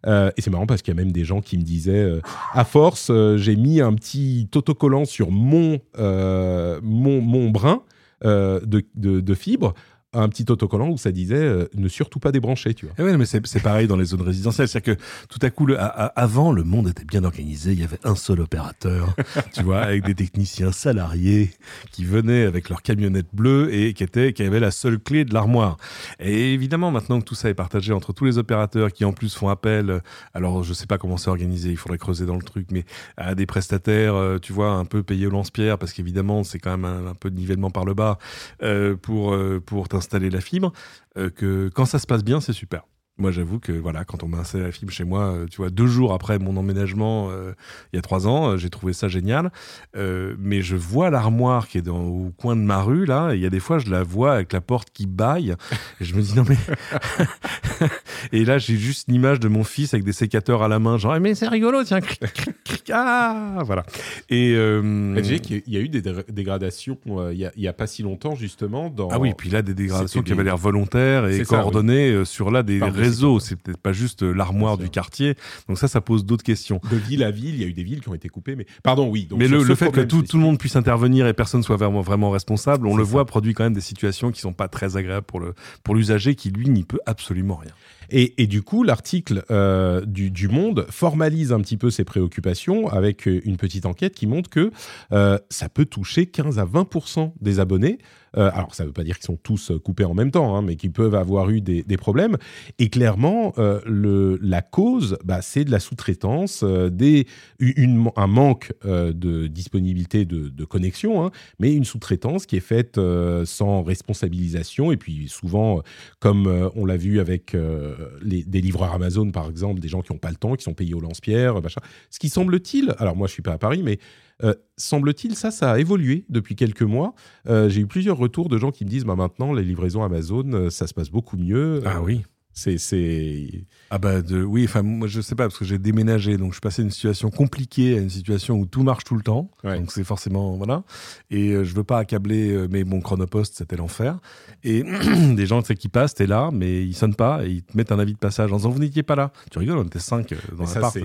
Euh, et c'est marrant parce qu'il y a même des gens qui me disaient, à force, j'ai mis un petit autocollant sur mon, mon, mon brin de, de, de fibre. Un petit autocollant où ça disait euh, ne surtout pas débrancher, tu vois. Eh ouais, mais c'est pareil dans les zones résidentielles. C'est-à-dire que tout à coup, le- a- a- avant, le monde était bien organisé. Il y avait un seul opérateur, tu vois, avec des techniciens salariés qui venaient avec leur camionnette bleue et qui, étaient, qui avaient la seule clé de l'armoire. Et évidemment, maintenant que tout ça est partagé entre tous les opérateurs qui en plus font appel, euh, alors je sais pas comment c'est organisé, il faudrait creuser dans le truc, mais à des prestataires, euh, tu vois, un peu payés au lance-pierre, parce qu'évidemment, c'est quand même un, un peu de nivellement par le bas euh, pour, euh, pour t'installer la fibre, euh, que quand ça se passe bien, c'est super. Moi, j'avoue que voilà, quand on m'a installé la fibre chez moi, euh, tu vois, deux jours après mon emménagement, euh, il y a trois ans, euh, j'ai trouvé ça génial. Euh, mais je vois l'armoire qui est dans, au coin de ma rue là. et Il y a des fois, je la vois avec la porte qui baille. Et je me dis non mais. et là, j'ai juste une image de mon fils avec des sécateurs à la main, genre mais c'est rigolo, tiens. cric, cric, cric, ah, voilà. Et euh, Tu sais qu'il y a eu des dé- dégradations il y, a, y a pas si longtemps, justement. Dans... Ah oui, puis là, des dégradations qui avaient l'air volontaires et ça, coordonnées sur là des séquences. C'est peut-être pas juste euh, l'armoire du quartier. Donc ça, ça pose d'autres questions. De ville à ville, il y a eu des villes qui ont été coupées. Mais pardon, oui. donc Mais le, fait que tout, tout le monde puisse intervenir et personne soit vraiment, vraiment responsable, on le ça. voit, produit quand même des situations qui sont pas très agréables pour le pour l'usager qui lui n'y peut absolument rien. Et, du coup, l'article euh, du, Monde formalise un petit peu ces préoccupations avec euh, une petite enquête qui montre que euh, ça peut toucher 15 à 20% des abonnés. Alors, ça ne veut pas dire qu'ils sont tous coupés en même temps, hein, mais qu'ils peuvent avoir eu des, problèmes. Et clairement, la cause, bah, c'est de la sous-traitance, un manque de disponibilité de, connexion, hein, mais une sous-traitance qui est faite sans responsabilisation et puis souvent, comme on l'a vu avec les, des livreurs Amazon par exemple, des gens qui n'ont pas le temps, qui sont payés au lance-pierre, machin. Ce qui semble-t-il, alors moi je suis pas à Paris, mais euh, semble-t-il ça, ça a évolué depuis quelques mois. Euh, J'ai eu plusieurs retours de gens qui me disent, bah maintenant les livraisons Amazon, euh, ça se passe beaucoup mieux. Euh, oui. C'est Ah bah de, oui, enfin moi je sais pas parce que j'ai déménagé donc je suis passé d'une situation compliquée à une situation où tout marche tout le temps. Ouais. Donc c'est forcément voilà. Et euh, je veux pas accabler euh, mais mon chronopost c'était l'enfer. Et des gens tu sais qui passent, t'es là mais ils sonnent pas et ils te mettent un avis de passage en disant vous n'étiez pas là. Tu rigoles, on était cinq euh, dans l'appart.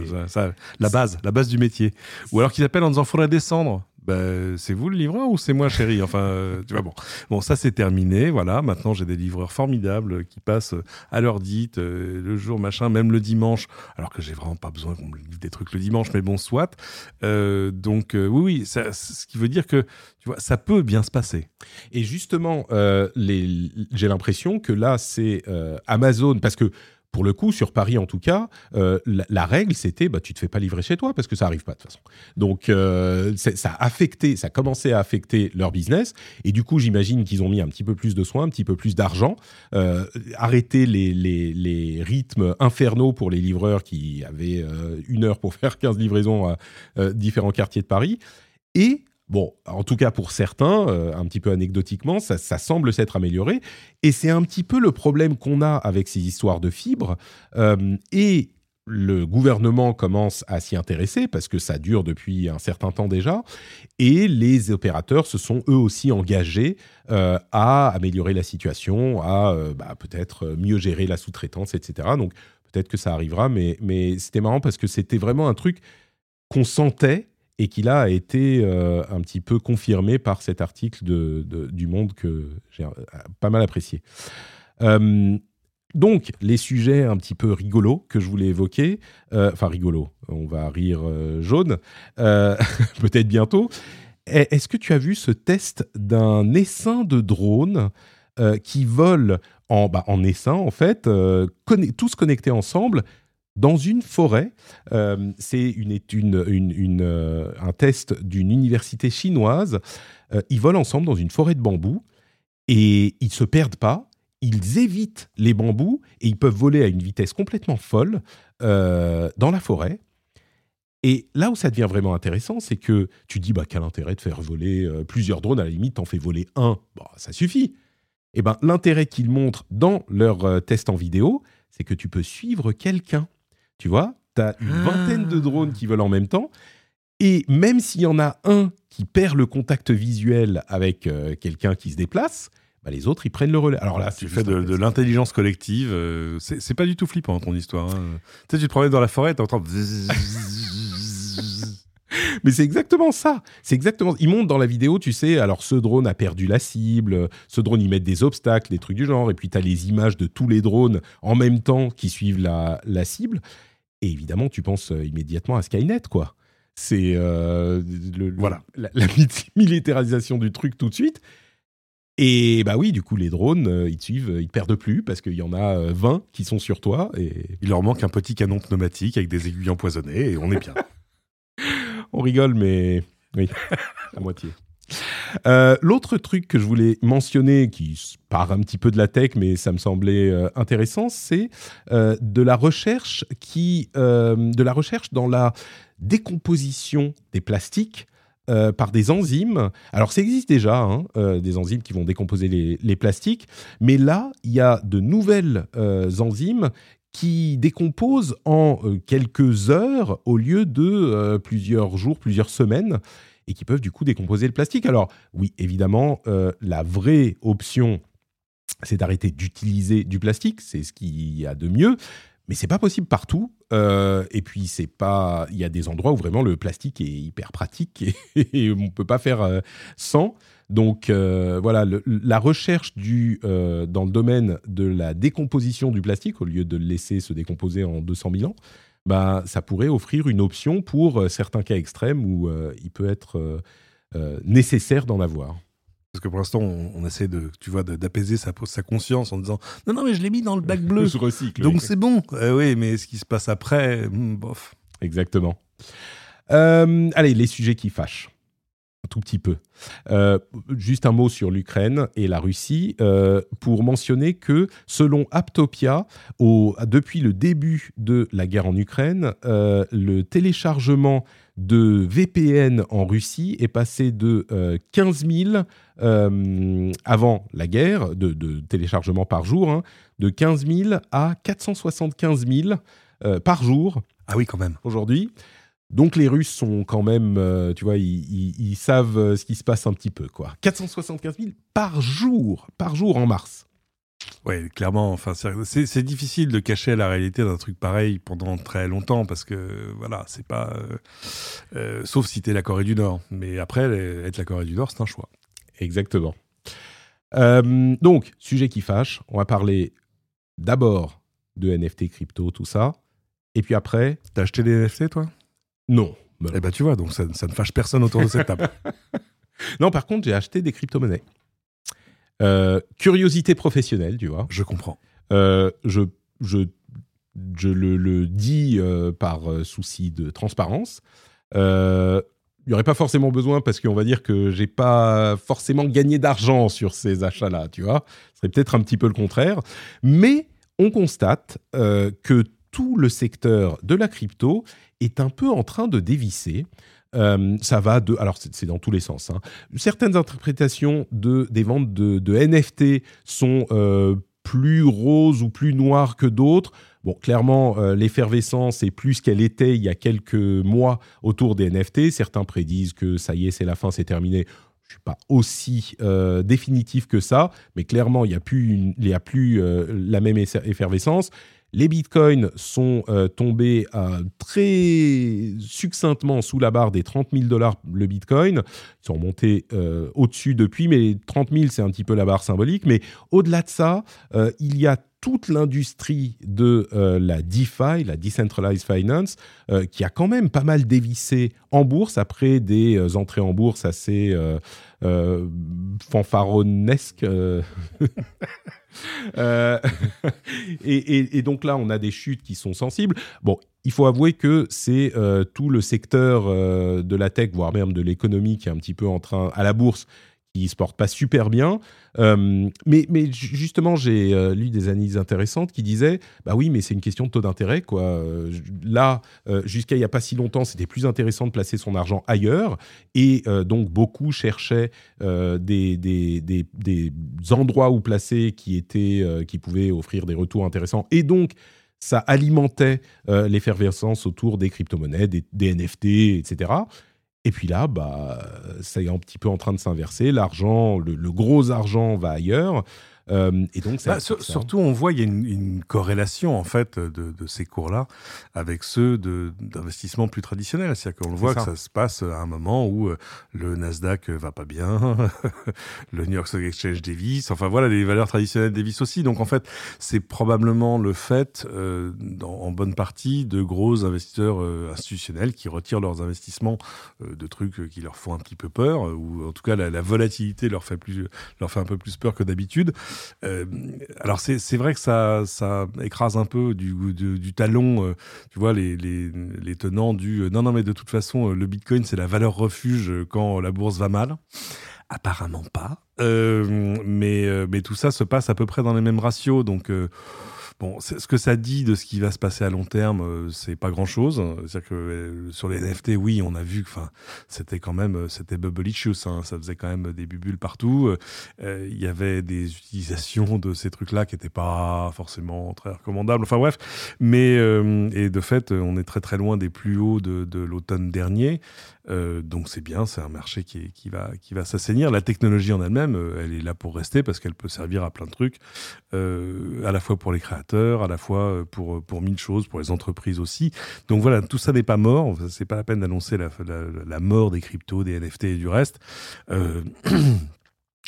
la base, la base du métier. Ou alors qu'ils appellent en disant faudrait descendre. Bah, c'est vous le livreur ou c'est moi chérie? Enfin, euh, tu vois bon. Bon, ça c'est terminé. Voilà, maintenant j'ai des livreurs formidables qui passent à l'heure dite, euh, le jour machin, même le dimanche, alors que j'ai vraiment pas besoin qu'on me livre des trucs le dimanche, mais bon, soit. Euh, donc euh, oui, oui, ce qui veut dire que tu vois, ça peut bien se passer. Et justement, euh, j'ai l'impression que là, c'est euh, Amazon, parce que pour le coup, sur Paris en tout cas, euh, la, règle c'était, bah, tu te fais pas livrer chez toi parce que ça arrive pas de toute façon. Donc, euh, ça a affecté, ça a commencé à affecter leur business. Et du coup, j'imagine qu'ils ont mis un petit peu plus de soins, un petit peu plus d'argent, euh, arrêter les, les, les rythmes infernaux pour les livreurs qui avaient euh, une heure pour faire 15 livraisons à différents quartiers de Paris. Et Bon, en tout cas pour certains, euh, un petit peu anecdotiquement, ça, ça semble s'être amélioré. Et c'est un petit peu le problème qu'on a avec ces histoires de fibres. Euh, et le gouvernement commence à s'y intéresser parce que ça dure depuis un certain temps déjà. Et les opérateurs se sont eux aussi engagés euh, à améliorer la situation, à bah, peut-être mieux gérer la sous-traitance, etc. Donc peut-être que ça arrivera, mais, mais c'était marrant parce que c'était vraiment un truc qu'on sentait et qui là a été euh, un petit peu confirmé par cet article de, du Monde que j'ai euh, pas mal apprécié. Euh, donc, les sujets un petit peu rigolos que je voulais évoquer, enfin rigolos, on va rire jaune, peut-être bientôt. Est- Est-ce que tu as vu ce test d'un essaim de drone euh, qui vole en, bah, en essaim, en fait, tous connectés ensemble dans une forêt euh, c'est une, une, euh, un test d'une université chinoise. Euh, ils volent ensemble dans une forêt de bambous et ils se perdent pas. Ils évitent les bambous et ils peuvent voler à une vitesse complètement folle dans la forêt. Et là où ça devient vraiment intéressant, c'est que tu dis bah, quel intérêt de faire voler plusieurs drones, à la limite, t'en fais voler un, bah, ça suffit. Et ben l'intérêt qu'ils montrent dans leur test en vidéo, c'est que tu peux suivre quelqu'un. Tu vois, tu as une Ah. vingtaine de drones qui volent en même temps. Et même s'il y en a un qui perd le contact visuel avec euh, quelqu'un qui se déplace, bah, les autres, ils prennent le relais. Alors là, Tu c'est fais de, de l'intelligence collective. euh, c'est pas du tout flippant ton histoire. hein. Tu sais, tu te promènes dans la forêt, t'entends. Mais c'est exactement ça. C'est exactement. Ils montrent dans la vidéo, tu sais. Alors, ce drone a perdu la cible. Ce drone, ils mettent des obstacles, des trucs du genre. Et puis, tu as les images de tous les drones en même temps qui suivent la, la cible. Et évidemment, tu penses euh, immédiatement à Skynet, quoi. C'est euh, le- Voilà. la, la militarisation du truc tout de suite. Et bah oui, du coup, les drones, euh, ils te suivent, ils te perdent plus parce qu'il y en a euh, 20 qui sont sur toi. Et Il leur manque un petit canon pneumatique avec des aiguilles empoisonnées et on est bien. on rigole, mais oui, à moitié. Euh, L'autre truc que je voulais mentionner, qui part un petit peu de la tech, mais ça me semblait euh, intéressant, c'est euh, de la recherche qui, de la recherche dans la décomposition des plastiques par des enzymes. Alors ça existe déjà, hein, des enzymes qui vont décomposer les, plastiques, mais là il y a de nouvelles enzymes qui décomposent en quelques heures au lieu de plusieurs jours, plusieurs semaines, et qui peuvent du coup décomposer le plastique. Alors oui, évidemment, euh, la vraie option, c'est d'arrêter d'utiliser du plastique, c'est ce qu'il y a de mieux, mais c'est pas possible partout. Euh, et puis c'est pas, il y a des endroits où vraiment le plastique est hyper pratique et, et on peut pas faire euh, sans. Donc euh, voilà, la recherche du, dans le domaine de la décomposition du plastique, au lieu de le laisser se décomposer en 200 000 ans, bah, ça pourrait offrir une option pour euh, certains cas extrêmes où euh, il peut être euh, nécessaire d'en avoir. Parce que pour l'instant, on, on essaie de, tu vois, d'apaiser sa, sa conscience en disant non, non, mais je l'ai mis dans le bac bleu. se recycle. Donc c'est bon. Euh, oui, mais ce qui se passe après, hmm, bof. Exactement. Allez, les sujets qui fâchent. Un tout petit peu. Euh, juste un mot sur l'Ukraine et la Russie euh, pour mentionner que selon Aptopia, au- depuis le début de la guerre en Ukraine, euh, le téléchargement de VPN en Russie est passé de euh, 15 000 euh, avant la guerre, de, de téléchargements par jour, hein, de 15 000 à 475 000 euh, par jour Ah oui, quand même. aujourd'hui. Donc les Russes sont quand même, euh, tu vois, ils, ils- ils savent euh, ce qui se passe un petit peu, quoi. 475 000 par jour, par jour en mars. Ouais, clairement. Enfin, c'est- difficile de cacher la réalité d'un truc pareil pendant très longtemps parce que voilà, c'est pas. euh, euh, sauf si t'es la Corée du Nord. Mais après, être la Corée du Nord, c'est un choix. Exactement. Donc, sujet qui fâche, on va parler d'abord de NFT, crypto, tout ça. Et puis après, T'as acheté des NFT, toi? Non. Non. Eh ben, tu vois, donc ça, ça ne fâche personne autour de cette table. Non, par contre, j'ai acheté des crypto-monnaies. Euh, curiosité professionnelle, tu vois. Je comprends. Euh, je, je, je le, le dis euh, par souci de transparence. Il n'y aurait pas forcément besoin parce qu'on va dire que j'ai pas forcément gagné d'argent sur ces achats-là, tu vois. Ce serait peut-être un petit peu le contraire. Mais on constate que tout le secteur de la crypto est un peu en train de dévisser. Euh, ça va de, alors c'est dans tous les sens. hein. Certaines interprétations de des ventes de, NFT sont euh, plus roses ou plus noires que d'autres. Bon, clairement, euh, l'effervescence est plus qu'elle était il y a quelques mois autour des NFT. Certains prédisent que ça y est, c'est la fin, c'est terminé. Je suis pas aussi définitif que ça, mais clairement, il n'y a plus, y a plus la même effervescence. Les bitcoins sont euh, tombés à très succinctement sous la barre des 30 000 dollars le bitcoin. Ils sont montés euh, au-dessus depuis, mais les 30 000, c'est un petit peu la barre symbolique. Mais au-delà de ça, euh, il y a toute l'industrie de euh, la DeFi, la Decentralized Finance, euh, qui a quand même pas mal dévissé en bourse après des euh, entrées en bourse assez fanfaronnesques. et, et- donc là, on a des chutes qui sont sensibles. Bon, il faut avouer que c'est tout le secteur de la tech, voire même de l'économie, qui est un petit peu en train, à la bourse, qui se porte pas super bien. Euh, mais, mais ju- justement, j'ai euh, lu des analyses intéressantes qui disaient, bah oui, mais c'est une question de taux d'intérêt, quoi. Euh, Là, jusqu'à il y a pas si longtemps, c'était plus intéressant de placer son argent ailleurs, et donc beaucoup cherchaient des, des, des, des endroits où placer qui étaient, qui pouvaient offrir des retours intéressants, et donc ça alimentait l'effervescence autour des crypto-monnaies, des NFT, etc. Et puis là, bah, ça est un petit peu en train de s'inverser. L'argent, le, le gros argent va ailleurs. Euh, et donc, bah, surtout, on voit il y a une, une corrélation en fait de, de ces cours-là avec ceux d'investissement plus traditionnels. C'est-à-dire qu'on voit que ça se passe à un moment où euh, le Nasdaq va pas bien, le New York Stock Exchange dévisse. Enfin voilà, les valeurs traditionnelles dévissent aussi. Donc en fait, c'est probablement le fait, euh, dans, en bonne partie, de gros investisseurs euh, institutionnels qui retirent leurs investissements de trucs qui leur font un petit peu peur, ou en tout cas la, la volatilité leur fait plus, leur fait un peu plus peur que d'habitude. Euh, alors c'est vrai que ça, écrase un peu du, du, talon, euh, tu vois, les, tenants du euh, non, non, mais de toute façon, le Bitcoin, c'est la valeur refuge quand la bourse va mal. Apparemment pas. mais, mais tout ça se passe à peu près dans les mêmes ratios. Donc, Bon, ce que ça dit de ce qui va se passer à long terme, euh, c'est pas grand-chose. C'est-à-dire que euh, sur les NFT, oui, on a vu que c'était quand même euh, c'était bubblicious, hein, ça faisait quand même des bulles partout. Il y avait des utilisations de ces trucs-là qui n'étaient pas forcément très recommandables. Enfin bref, mais et de fait, on est très très loin des plus hauts de, de l'automne dernier. Euh, donc c'est bien, c'est un marché qui, qui va, qui va s'assainir. La technologie en elle-même, euh, elle est là pour rester parce qu'elle peut servir à plein de trucs, euh, à la fois pour les créateurs, à la fois pour, pour mille choses, pour les entreprises aussi. Donc voilà, tout ça n'est pas mort. C'est pas la peine d'annoncer la, la, la, mort des cryptos, des NFT et du reste.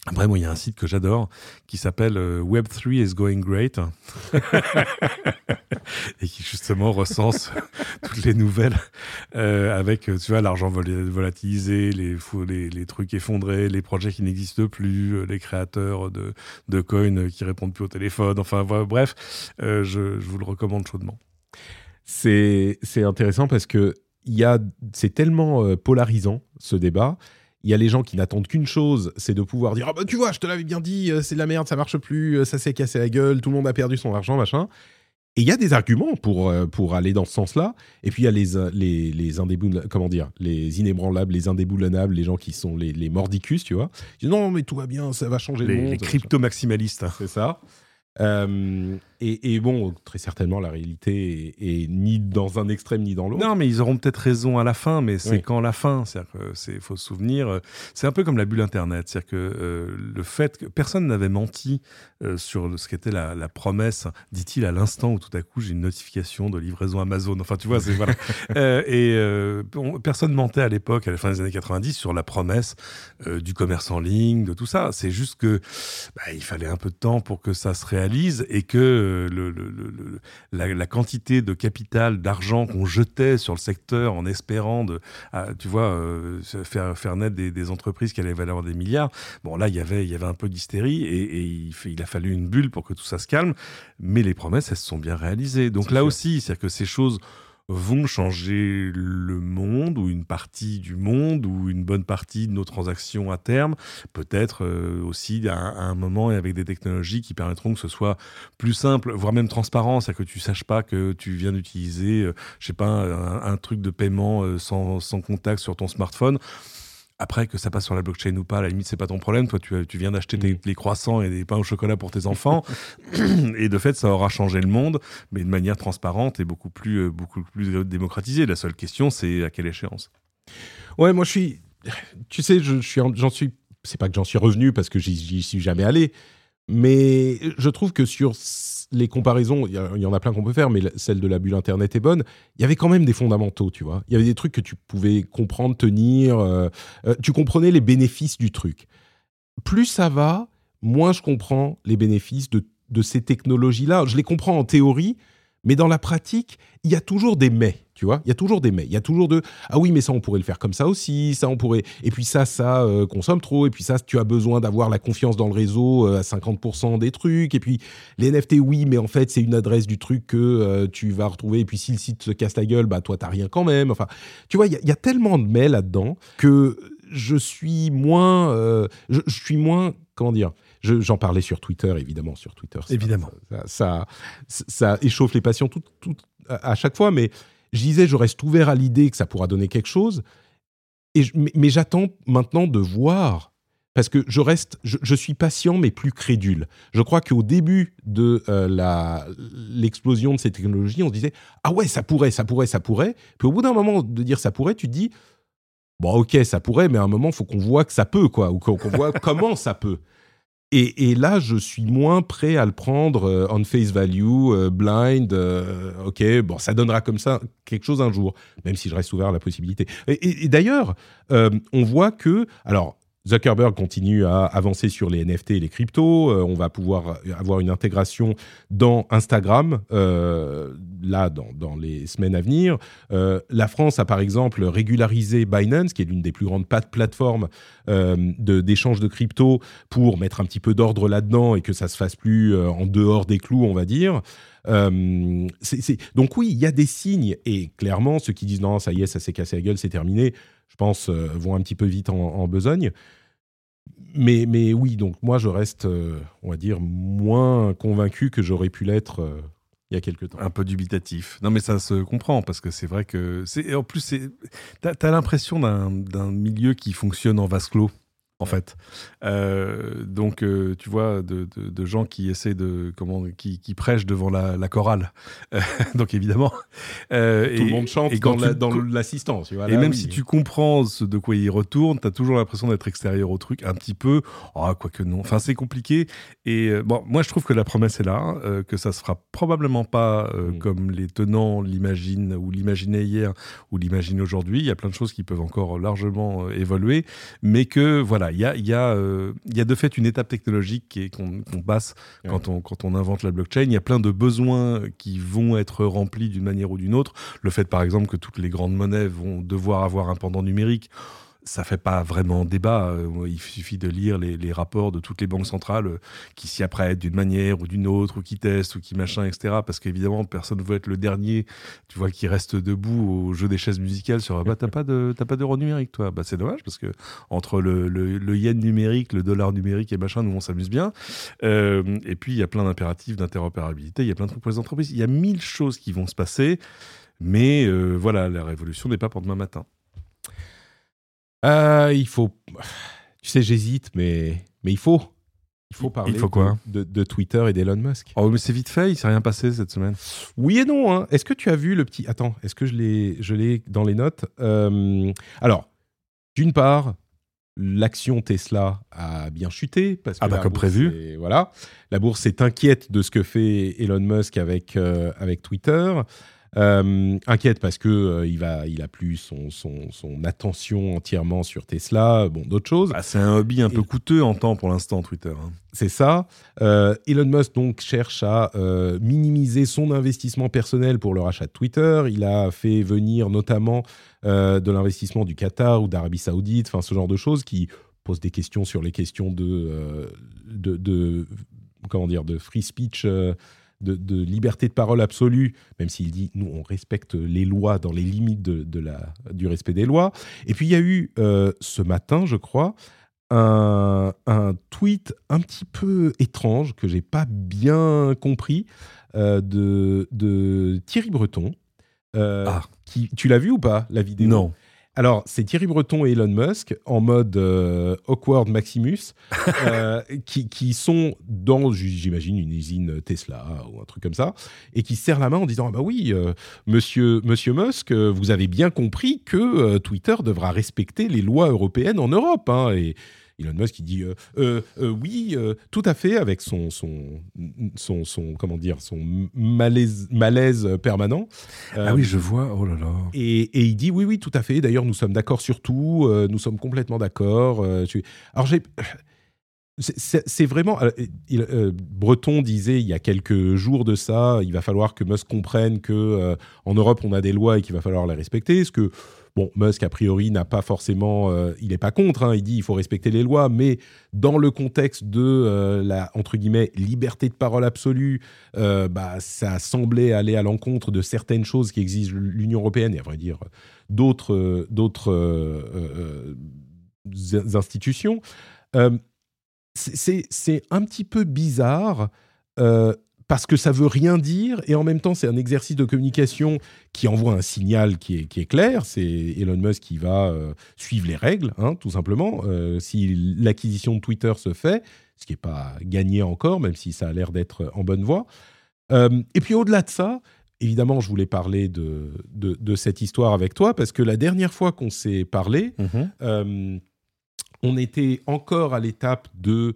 Après, moi, il y a un site que j'adore qui s'appelle euh, Web3 is going great et qui justement recense toutes les nouvelles euh, avec, tu vois, l'argent volatilisé, les, trucs effondrés, les projets qui n'existent plus, euh, les créateurs de, de coins qui répondent plus au téléphone. Enfin, bref, je, je, vous le recommande chaudement. C'est intéressant parce que c'est tellement polarisant ce débat il y a les gens qui n'attendent qu'une chose, c'est de pouvoir dire ah bah tu vois, je te l'avais bien dit, euh, c'est de la merde, ça marche plus, euh, ça s'est cassé la gueule, tout le monde a perdu son argent, machin. Et il y a des arguments pour, euh, pour aller dans ce sens-là. Et puis il y a les, les, les comment dire, les inébranlables, les indéboulonnables, les gens qui sont les, les mordicus, tu vois. Ils disent non, mais tout va bien, ça va changer les, le monde. Les crypto-maximalistes. C'est ça. Euh, et, bon, très certainement, la réalité est, ni dans un extrême ni dans l'autre. Non, mais ils auront peut-être raison à la fin, mais c'est quand la fin C'est-à-dire qu'il faut se souvenir, euh, c'est un peu comme la bulle Internet. C'est-à-dire que euh, le fait que personne n'avait menti sur ce qu'était la, promesse, dit-il à l'instant où tout à coup j'ai une notification de livraison Amazon. Enfin, tu vois, c'est voilà. et personne mentait à l'époque, à la fin des années 90, sur la promesse du commerce en ligne, de tout ça. C'est juste que bah, il fallait un peu de temps pour que ça se réalise et que le, la, quantité de capital, d'argent qu'on jetait sur le secteur en espérant de, ah, tu vois, euh, faire, faire naître des, entreprises qui allaient valoir des milliards. Bon, là, il y avait, il y avait un peu d'hystérie et, il, il, a fallu une bulle pour que tout ça se calme. Mais les promesses, elles se sont bien réalisées. Donc là aussi, c'est-à-dire que ces choses vont changer le monde ou une partie du monde ou une bonne partie de nos transactions à terme, peut-être euh, aussi à, un moment et avec des technologies qui permettront que ce soit plus simple, voire même transparent, c'est-à-dire que tu saches pas que tu viens d'utiliser, euh, je sais pas, un, truc de paiement euh, sans, sans contact sur ton smartphone. Après, que ça passe sur la blockchain ou pas, à la limite, c'est pas ton problème. Toi, tu, tu viens d'acheter des, mm. croissants et des pains au chocolat pour tes enfants. et de fait, ça aura changé le monde, mais de manière transparente et beaucoup plus, euh, beaucoup plus démocratisée. La seule question, c'est à quelle échéance? Ouais, moi, je suis. Tu sais, je, suis, j'en suis. C'est pas que j'en suis revenu parce que j'y suis jamais allé, mais je trouve que sur les comparaisons, il y, en a plein qu'on peut faire, mais celle de la bulle Internet est bonne. Il y avait quand même des fondamentaux, tu vois. Il y avait des trucs que tu pouvais comprendre, tenir. Euh, euh, tu comprenais les bénéfices du truc. Plus ça va, moins je comprends les bénéfices de, de ces technologies-là. Je les comprends en théorie, mais dans la pratique, il y a toujours des mais. Tu vois, il y a toujours des mais. Il y a toujours de ah oui, mais ça on pourrait le faire comme ça aussi, ça on pourrait. Et puis ça, ça euh, consomme trop. Et puis ça, tu as besoin d'avoir la confiance dans le réseau euh, à 50% des trucs. Et puis les NFT, oui, mais en fait c'est une adresse du truc que euh, tu vas retrouver. Et puis si le site se casse la gueule, bah toi t'as rien quand même. Enfin, tu vois, il y, a tellement de mais là-dedans que je suis moins, je, suis moins, comment dire. J'en parlais sur Twitter, évidemment, sur Twitter. évidemment. Ça, ça, échauffe les passions tout, tout, à chaque fois, mais je disais, je reste ouvert à l'idée que ça pourra donner quelque chose. Et mais, j'attends maintenant de voir, parce que je reste, je, suis patient mais plus crédule. Je crois qu'au début de euh, l'explosion de ces technologies, on se disait ah ouais ça pourrait, ça pourrait, ça pourrait. Puis au bout d'un moment de dire ça pourrait, tu te dis bon ok ça pourrait, mais à un moment faut qu'on voit que ça peut quoi, ou qu'on voit comment ça peut. Et, là, je suis moins prêt à le prendre euh, on face value, euh, blind. Euh, ok, bon, ça donnera comme ça quelque chose un jour, même si je reste ouvert à la possibilité. Et, d'ailleurs, on voit que, alors, Zuckerberg continue à avancer sur les NFT et les cryptos. on va pouvoir avoir une intégration dans Instagram, là, dans, les semaines à venir. la France a par exemple régularisé Binance, qui est l'une des plus grandes plateformes euh, d'échange de, crypto pour mettre un petit peu d'ordre là-dedans et que ça se fasse plus euh, en dehors des clous, on va dire. Euh, donc oui, il y a des signes et clairement, ceux qui disent non, ça y est, ça s'est cassé la gueule, c'est terminé, je pense, vont un petit peu vite en, besogne. Mais, mais oui, donc moi, je reste, on va dire, moins convaincu que j'aurais pu l'être il y a quelques temps. Un peu dubitatif. Non, mais ça se comprend parce que c'est vrai que. En plus, tu as, l'impression d'un milieu qui fonctionne en vase clos en fait. Euh, donc, euh, tu vois, de, gens qui essaient de, comment, qui, prêchent devant la, chorale. Euh, donc, évidemment. Tout le monde chante et dans l'assistance. et même si tu comprends ce de quoi il retourne, tu as toujours l'impression d'être extérieur au truc, un petit peu. Oh, quoique non. Enfin, c'est compliqué. Et bon, moi, je trouve que la promesse est là, que ça se fera probablement pas mm. comme les tenants l'imaginent ou l'imaginaient hier ou l'imaginent aujourd'hui. Il y a plein de choses qui peuvent encore largement évoluer, mais que voilà il y a, y, a, euh, y a de fait une étape technologique qu'on passe quand, on, quand on invente la blockchain. Il y a plein de besoins qui vont être remplis d'une manière ou d'une autre. Le fait, par exemple, que toutes les grandes monnaies vont devoir avoir un pendant numérique ça fait pas vraiment débat. Euh, il suffit de lire les, rapports de toutes les banques centrales euh, qui s'y apprêtent d'une manière ou d'une autre, ou qui testent, ou qui machin, etc. Parce qu'évidemment, personne ne veut être le dernier, tu vois, qui reste debout au jeu des chaises musicales sur bah t'as pas de t'as pas d'euro numérique, toi. Bah c'est dommage parce que entre le, le, yen numérique, le dollar numérique et machin, nous on s'amuse bien. Euh, et puis il y a plein d'impératifs d'interopérabilité. Il y a plein de trucs pour les entreprises. Il y a mille choses qui vont se passer. Mais voilà, la révolution n'est pas pour demain matin. Euh, il faut. Tu sais, j'hésite, mais, mais il faut. Il faut parler il faut quoi de, de, Twitter et d'Elon Musk. Oh, mais c'est vite fait, il s'est rien passé cette semaine. Oui et non. Hein. Est-ce que tu as vu le petit. Attends, est-ce que je l'ai, je l'ai dans les notes? Euh, Alors, d'une part, l'action Tesla a bien chuté. Parce que ah, bah, comme prévu. voilà. La bourse est inquiète de ce que fait Elon Musk avec, euh, avec Twitter. Euh, inquiète parce que euh, il va, il a plus son, son, son, attention entièrement sur Tesla, bon d'autres choses. Ah, c'est un hobby un peu coûteux en temps pour l'instant Twitter. Hein. C'est ça. Euh, Elon Musk donc cherche à minimiser son investissement personnel pour le rachat de Twitter. Il a fait venir notamment de l'investissement du Qatar ou d'Arabie Saoudite, enfin ce genre de choses qui posent des questions sur les questions de, de, de comment dire de free speech de, liberté de parole absolue, même s'il dit nous on respecte les lois dans les limites de, la, du respect des lois. Et puis il y a eu euh, ce matin, je crois, un, tweet un petit peu étrange que j'ai pas bien compris euh, de, de, Thierry Breton. Euh, ah. qui, tu l'as vu ou pas la vidéo? Non. Alors, c'est Thierry Breton et Elon Musk en mode euh, awkward Maximus, euh, qui, sont dans, j'imagine, une usine Tesla ou un truc comme ça, et qui serrent la main en disant ah bah oui, euh, monsieur, monsieur Musk, vous avez bien compris que Twitter devra respecter les lois européennes en Europe. Hein, et Elon Musk qui dit euh, euh, euh, oui, tout à fait, avec son, son, son, son, comment dire, son malaise, malaise permanent. ah oui, je vois, oh là là. Et, et, il dit oui, oui, tout à fait. D'ailleurs, nous sommes d'accord sur tout, nous sommes complètement d'accord. Alors j'ai c'est vraiment. Breton disait il y a quelques jours de ça, il va falloir que Musk comprenne que en Europe on a des lois et qu'il va falloir les respecter. Ce que Bon, Musk, a priori, n'a pas forcément. Euh, il n'est pas contre, hein, il dit il faut respecter les lois, mais dans le contexte de euh, la, entre guillemets, liberté de parole absolue, euh, bah, ça semblait aller à l'encontre de certaines choses qui exigent l'Union européenne et, à vrai dire, d'autres, d'autres institutions. c'est un petit peu bizarre parce que ça veut rien dire et en même temps c'est un exercice de communication qui envoie un signal qui est, qui est clair. C'est Elon Musk qui va euh, suivre les règles, hein, tout simplement. Euh, si l'acquisition de Twitter se fait, ce qui n'est pas gagné encore, même si ça a l'air d'être en bonne voie. Euh, et puis au-delà de ça, évidemment, je voulais parler de, de, cette histoire avec toi parce que la dernière fois qu'on s'est parlé, mhm. on était encore à l'étape de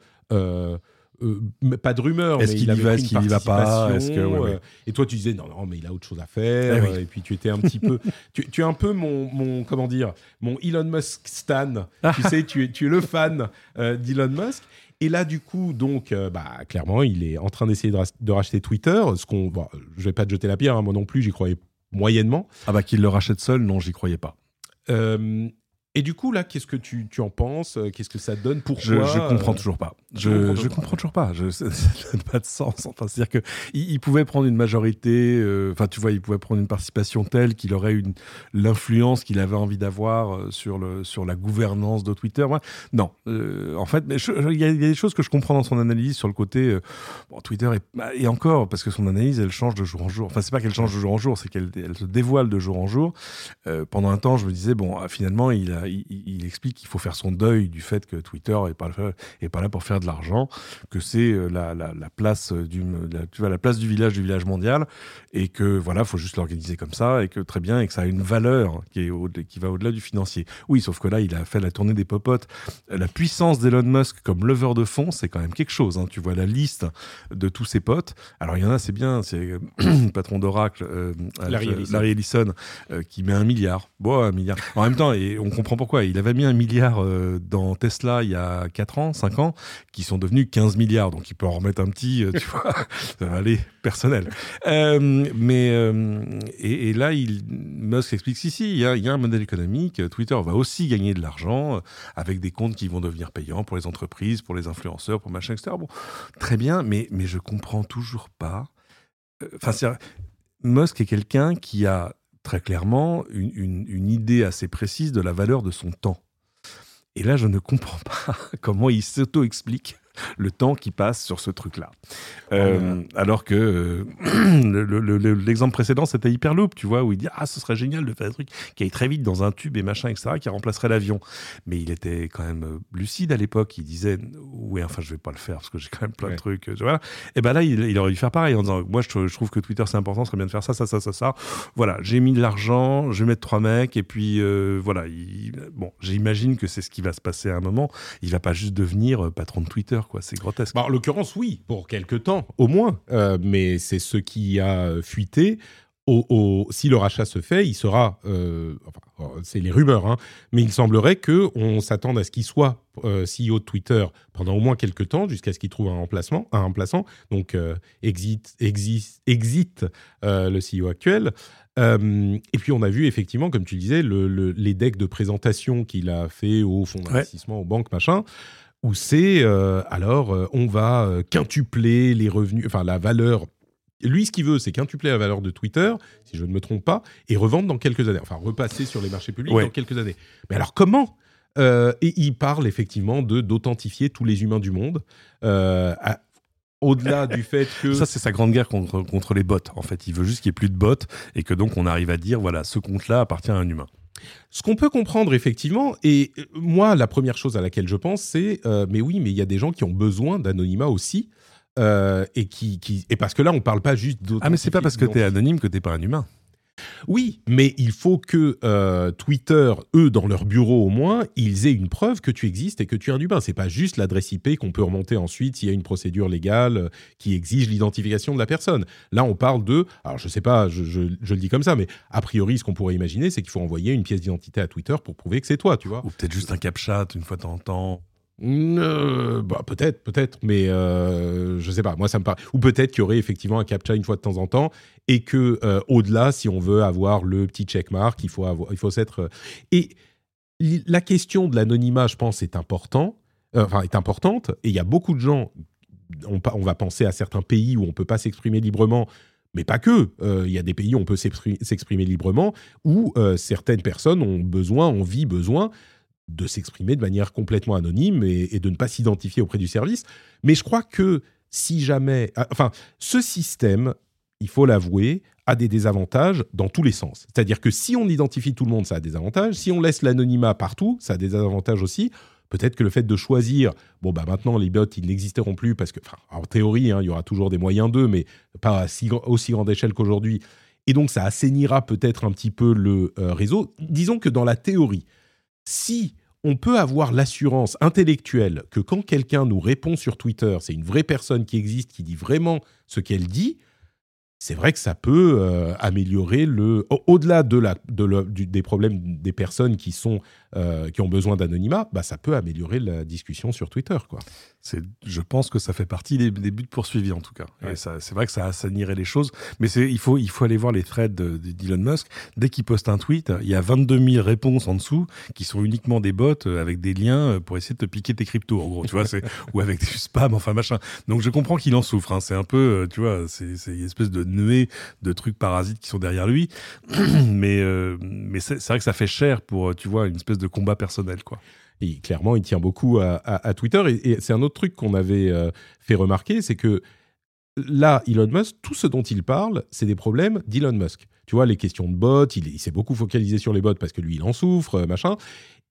euh, euh, pas de rumeurs, Est-ce qu'il il y va, est-ce qu'il y va pas participation, Est-ce que- ouais, ouais. euh, Et toi, tu disais non, non, mais il a autre chose à faire. Eh oui. Et puis tu étais un petit peu, tu, tu es un peu mon, mon, comment dire, mon Elon Musk stan. tu sais, tu es, tu es le fan euh, d'Elon Musk. Et là, du coup, donc, euh, bah, clairement, il est en train d'essayer de, racheter Twitter. Ce qu'on, bon, je vais pas te jeter la pierre, hein, moi non plus, j'y croyais moyennement. Ah bah qu'il le rachète seul, non, j'y croyais pas. Euh, et du coup, là, qu'est-ce que tu, tu en penses? Qu'est-ce que ça donne Pourquoi Je, je comprends toujours pas. Je, comprends je comprends toujours pas. Je, ça n'a pas de sens. Enfin, c'est-à-dire que il, il pouvait prendre une majorité. euh, Enfin, tu vois, il pouvait prendre une participation telle qu'il aurait une l'influence qu'il avait envie d'avoir euh, sur le sur la gouvernance de Twitter. Ouais. Non, euh, en fait, il y, a il y a des choses que je comprends dans son analyse sur le côté. euh, bon, Twitter bah, et encore parce que son analyse, elle change de jour en jour. Enfin, c'est pas qu'elle change de jour en jour, c'est qu'elle elle se dévoile de jour en jour. Pendant un temps, je me disais bon, ah, finalement, il, a, il, il explique qu'il faut faire son deuil du fait que Twitter est pas, est pas là pour faire de l'argent, que c'est euh, la, la, la place du, la, tu vois, la place du village du village mondial, et que voilà, faut juste l'organiser comme ça, et que très bien, et que ça a une valeur qui est au, qui va au-delà du financier. Oui, sauf que là, il a fait la tournée des popotes. La puissance d'Elon Musk comme leveur de fonds, c'est quand même quelque chose. hein. Tu vois la liste de tous ses potes. Alors il y en a, c'est bien, c'est euh, le patron d'Oracle, euh, Larry euh, Ellison. Larry Ellison, euh, qui met un milliard. Bon, un milliard. En même temps, et on comprend pourquoi. Il avait mis un milliard euh, dans Tesla il y a 4 ans, 5 ans, qui sont devenus 15 milliards. Donc il peut en remettre un petit, euh, tu vois, ça va aller personnel. Euh, mais et, là, Musk explique si si, il y a, un modèle économique. Twitter va aussi gagner de l'argent avec des comptes qui vont devenir payants pour les entreprises, pour les influenceurs, pour machin, etc. Bon, très bien, mais mais je comprends toujours pas. Enfin, Musk est quelqu'un qui a très clairement une, idée assez précise de la valeur de son temps. Et là, je ne comprends pas comment il s'auto-explique le temps qui passe sur ce truc-là. Euh, Alors que euh, le- le- le- l'exemple précédent, c'était Hyperloop, tu vois, où il dit Ah, ce serait génial de faire un truc qui aille très vite dans un tube et machin, etc., qui remplacerait l'avion. Mais il était quand même euh, lucide à l'époque. Il disait Oui, enfin, je vais pas le faire parce que j'ai quand même plein Ouais. de trucs. Voilà. Et ben là, il, il aurait dû faire pareil en disant Moi, je, trou- je trouve que Twitter, c'est important, ce serait bien de faire ça, ça, ça, ça, ça. Voilà, j'ai mis de l'argent, je vais mettre trois mecs, et puis euh, voilà. il- bon, j'imagine que c'est ce qui va se passer à un moment. Il va pas juste devenir patron de Twitter, quoi. C'est grotesque. Bah, en l'occurrence, oui, pour quelque temps, au moins. Euh, mais c'est ce qui a fuité. Au, au- si le rachat se fait, il sera. euh, enfin, euh, c'est les rumeurs, hein, mais il semblerait que on s'attende à ce qu'il soit euh, CEO de Twitter pendant au moins quelques temps, jusqu'à ce qu'il trouve un remplacement, un remplaçant. Donc euh, exit, exit, exit euh, le CEO actuel. Euh, et puis on a vu effectivement, comme tu disais, le- le- les decks de présentation qu'il a fait aux fonds d'investissement, aux banques, machin où c'est euh, alors euh, on va euh, quintupler les revenus, enfin la valeur. Lui, ce qu'il veut, c'est quintupler la valeur de Twitter, si je ne me trompe pas, et revendre dans quelques années. Enfin, repasser sur les marchés publics Ouais. dans quelques années. Mais alors comment Euh, Et il parle effectivement de d'authentifier tous les humains du monde. à- au-delà du fait que Ça, c'est sa grande guerre contre, contre les bots. En fait, il veut juste qu'il n'y ait plus de bots et que donc on arrive à dire voilà, ce compte-là appartient à un humain. Ce qu'on peut comprendre effectivement, et euh, moi la première chose à laquelle je pense, c'est euh, mais oui, mais il y a des gens qui ont besoin d'anonymat aussi, euh, et qui, qui et parce que là on parle pas juste Ah, mais c'est pas parce que tu es anonyme que t'es pas un humain. Oui, mais il faut que euh, Twitter, eux, dans leur bureau au moins, ils aient une preuve que tu existes et que tu es un humain. C'est pas juste l'adresse IP qu'on peut remonter ensuite s'il y a une procédure légale euh, qui exige l'identification de la personne. Là, on parle de, alors je sais pas, je, je- le dis comme ça, mais a priori, ce qu'on pourrait imaginer, c'est qu'il faut envoyer une pièce d'identité à Twitter pour prouver que c'est toi, tu vois. Ou peut-être juste un captcha une fois de temps temps. Bah, peut-être, peut-être, mais euh, je sais pas. Moi, ça me paraît. Ou peut-être qu'il y aurait effectivement un captcha une fois de temps en temps, et que euh, au-delà, si on veut avoir le petit checkmark, il faut il faut s'être. euh, Et la question de l'anonymat, je pense, est important. euh, Enfin, est importante. Et il y a beaucoup de gens. On, va penser à certains pays où on peut pas s'exprimer librement. Mais pas que. Il y a des pays où on peut s'expri- s'exprimer librement, où certaines personnes ont besoin, ont vie besoin de s'exprimer de manière complètement anonyme et, de ne pas s'identifier auprès du service. Mais je crois que si jamais... ah, Enfin, ce système, il faut l'avouer, a des désavantages dans tous les sens. C'est-à-dire que si on identifie tout le monde, ça a des avantages. Si on laisse l'anonymat partout, ça a des avantages aussi. Peut-être que le fait de choisir, bon bah maintenant les bots ils n'existeront plus parce que, en théorie, hein, il y aura toujours des moyens d'eux, mais pas à aussi grande échelle qu'aujourd'hui. Et donc ça assainira peut-être un petit peu le euh, réseau. Disons que dans la théorie, si on peut avoir l'assurance intellectuelle que quand quelqu'un nous répond sur Twitter, c'est une vraie personne qui existe, qui dit vraiment ce qu'elle dit, c'est vrai que ça peut euh, améliorer le au-delà de la, de des problèmes des personnes qui sont euh, qui ont besoin d'anonymat, bah ça peut améliorer la discussion sur Twitter quoi. Je pense que ça fait partie des, buts poursuivis en tout cas. c'est vrai que ça assanirait les choses, mais il faut il faut aller voir les threads d'Elon Musk. Dès qu'il poste un tweet, il y a 22 000 réponses en dessous qui sont uniquement des bots euh, avec des liens pour essayer de te piquer tes cryptos en gros, tu vois, ou avec du spam enfin machin. Donc je comprends qu'il en souffre. Hein. C'est un peu, tu vois, c'est, c'est une espèce de nuée de trucs parasites qui sont derrière lui. mais euh, mais c'est vrai que ça fait cher pour, tu vois, une espèce de combat personnel, quoi. Et clairement, il tient beaucoup à, Twitter. Et, c'est un autre truc qu'on avait euh, fait remarquer, c'est que là, Elon Musk, tout ce dont il parle, c'est des problèmes d'Elon Musk. Tu vois, les questions de bots, il, s'est beaucoup focalisé sur les bots parce que lui, il en souffre, euh, machin.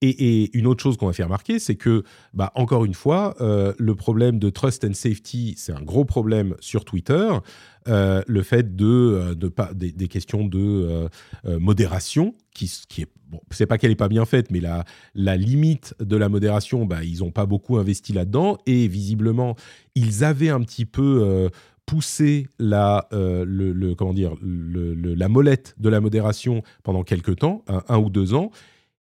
Et, une autre chose qu'on va faire remarquer, c'est que, bah, encore une fois, euh, le problème de trust and safety, c'est un gros problème sur Twitter. Euh, le fait de, euh, de pas, des, questions de modération, qui, qui est, bon, c'est pas qu'elle est pas bien faite, mais la, la limite de la modération, bah, ils n'ont pas beaucoup investi là-dedans. Et visiblement, ils avaient un petit peu poussé la, le, comment dire, la molette de la modération pendant quelques temps, un ou deux ans.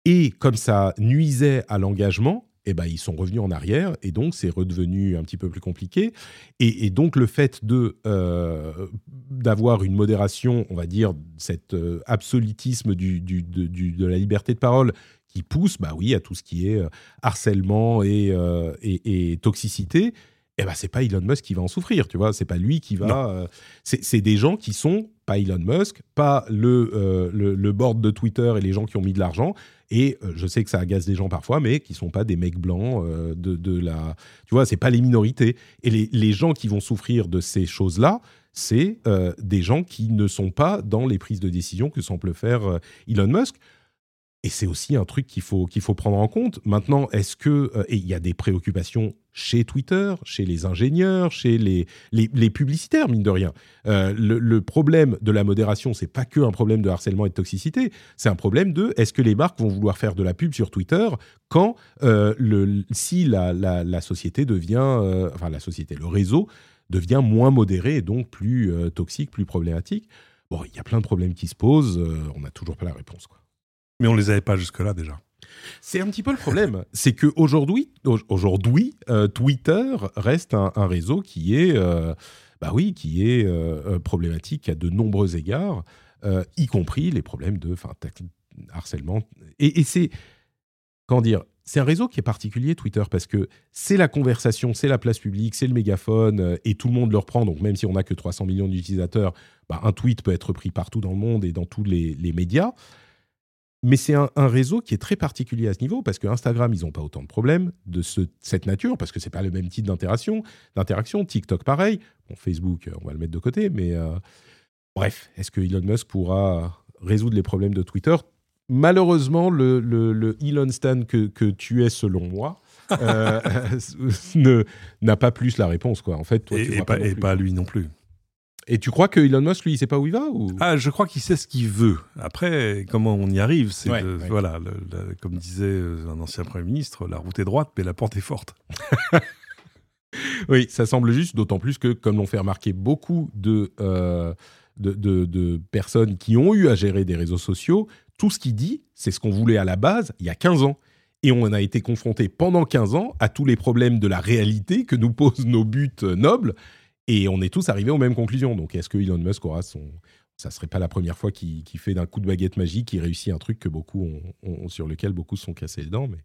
Et comme ça nuisait à l'engagement, eh ben, ils sont revenus en arrière et donc c'est redevenu un petit peu plus compliqué. Et, donc le fait de euh, d'avoir une modération, on va dire, cet euh, absolutisme du, de la liberté de parole qui pousse, bah oui, à tout ce qui est euh, harcèlement et, et, toxicité. Eh ben, c'est pas Elon Musk qui va en souffrir, tu vois. C'est pas lui qui va. c'est des gens qui sont pas Elon Musk, pas le, le, le board de Twitter et les gens qui ont mis de l'argent, et euh, je sais que ça agace des gens parfois, mais qui sont pas des mecs blancs euh, de, de, la. Tu vois, c'est pas les minorités. Et les, les, gens qui vont souffrir de ces choses-là, c'est euh, des gens qui ne sont pas dans les prises de décision que semble faire Elon Musk. Et c'est aussi un truc qu'il faut, qu'il faut prendre en compte. Maintenant, est-ce que. et il y a des préoccupations chez Twitter, chez les ingénieurs, chez les, les, publicitaires, mine de rien. Euh, le, problème de la modération, c'est pas que un problème de harcèlement et de toxicité, c'est un problème de est-ce que les marques vont vouloir faire de la pub sur Twitter quand euh, si la, société devient, euh, enfin la société, le réseau devient moins modéré et donc plus toxique, plus problématique? Bon, il y a plein de problèmes qui se posent, on n'a toujours pas la réponse. Quoi. Mais on les avait pas jusque-là déjà. C'est un petit peu le problème. c'est qu'aujourd'hui, aujourd'hui, euh, Twitter reste un, réseau qui est, euh, bah oui, qui est euh, problématique à de nombreux égards, y compris les problèmes de harcèlement. Et, c'est, comment dire, c'est un réseau qui est particulier, Twitter, parce que c'est la conversation, c'est la place publique, c'est le mégaphone, et tout le monde le reprend. Donc même si on n'a que 300 millions d'utilisateurs, bah, un tweet peut être pris partout dans le monde et dans tous les médias. Mais c'est un, réseau qui est très particulier à ce niveau parce que Instagram, ils n'ont pas autant de problèmes de cette nature parce que c'est pas le même type d'interaction. D'interaction, TikTok pareil. Bon, Facebook, on va le mettre de côté, mais euh, bref, est-ce que Elon Musk pourra résoudre les problèmes de Twitter? Malheureusement, le, Elon Stan que, tu es selon moi. Euh, n'a pas plus la réponse quoi en fait et, pas, et pas lui non plus et tu crois que Elon Musk, lui, il sait pas où il va ou... Ah, je crois qu'il sait ce qu'il veut. Après, comment on y arrive, c'est voilà, comme disait euh, un ancien premier ministre, la route est droite, mais la porte est forte. oui, ça semble juste, d'autant plus que, comme l'ont fait remarquer beaucoup de, euh, de, de, personnes qui ont eu à gérer des réseaux sociaux, tout ce qu'il dit, c'est ce qu'on voulait à la base il y a 15 ans. Et on a été confronté pendant 15 ans à tous les problèmes de la réalité que nous posent nos buts nobles et on est tous arrivés aux mêmes conclusions. Donc, est-ce que Elon Musk aura son. Ça serait pas la première fois qu'il fait d'un coup de baguette magique, qu'il réussit un truc que beaucoup ont, sur lequel beaucoup se sont cassés les dents. Mais...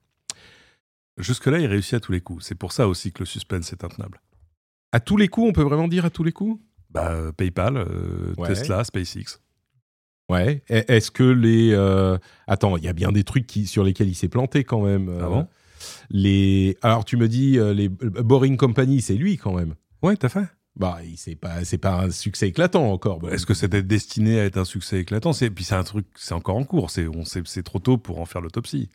Jusque-là, il réussit à tous les coups. C'est pour ça aussi que le suspense est intenable. À tous les coups, on peut vraiment dire à tous les coups? Bah, PayPal, euh, Tesla, SpaceX. Ouais. Est-ce que les. Euh, attends, il y a bien des trucs qui, sur lesquels il s'est planté quand même. Euh, ah bon? les... Alors, tu me dis, les Boring Company, c'est lui quand même. Ouais, t'as fait. Bah, c'est pas, c'est pas un succès éclatant encore. Est-ce que c'était destiné à être un succès éclatant? C'est puis c'est un truc, c'est encore en cours. C'est, on c'est trop tôt pour en faire l'autopsie.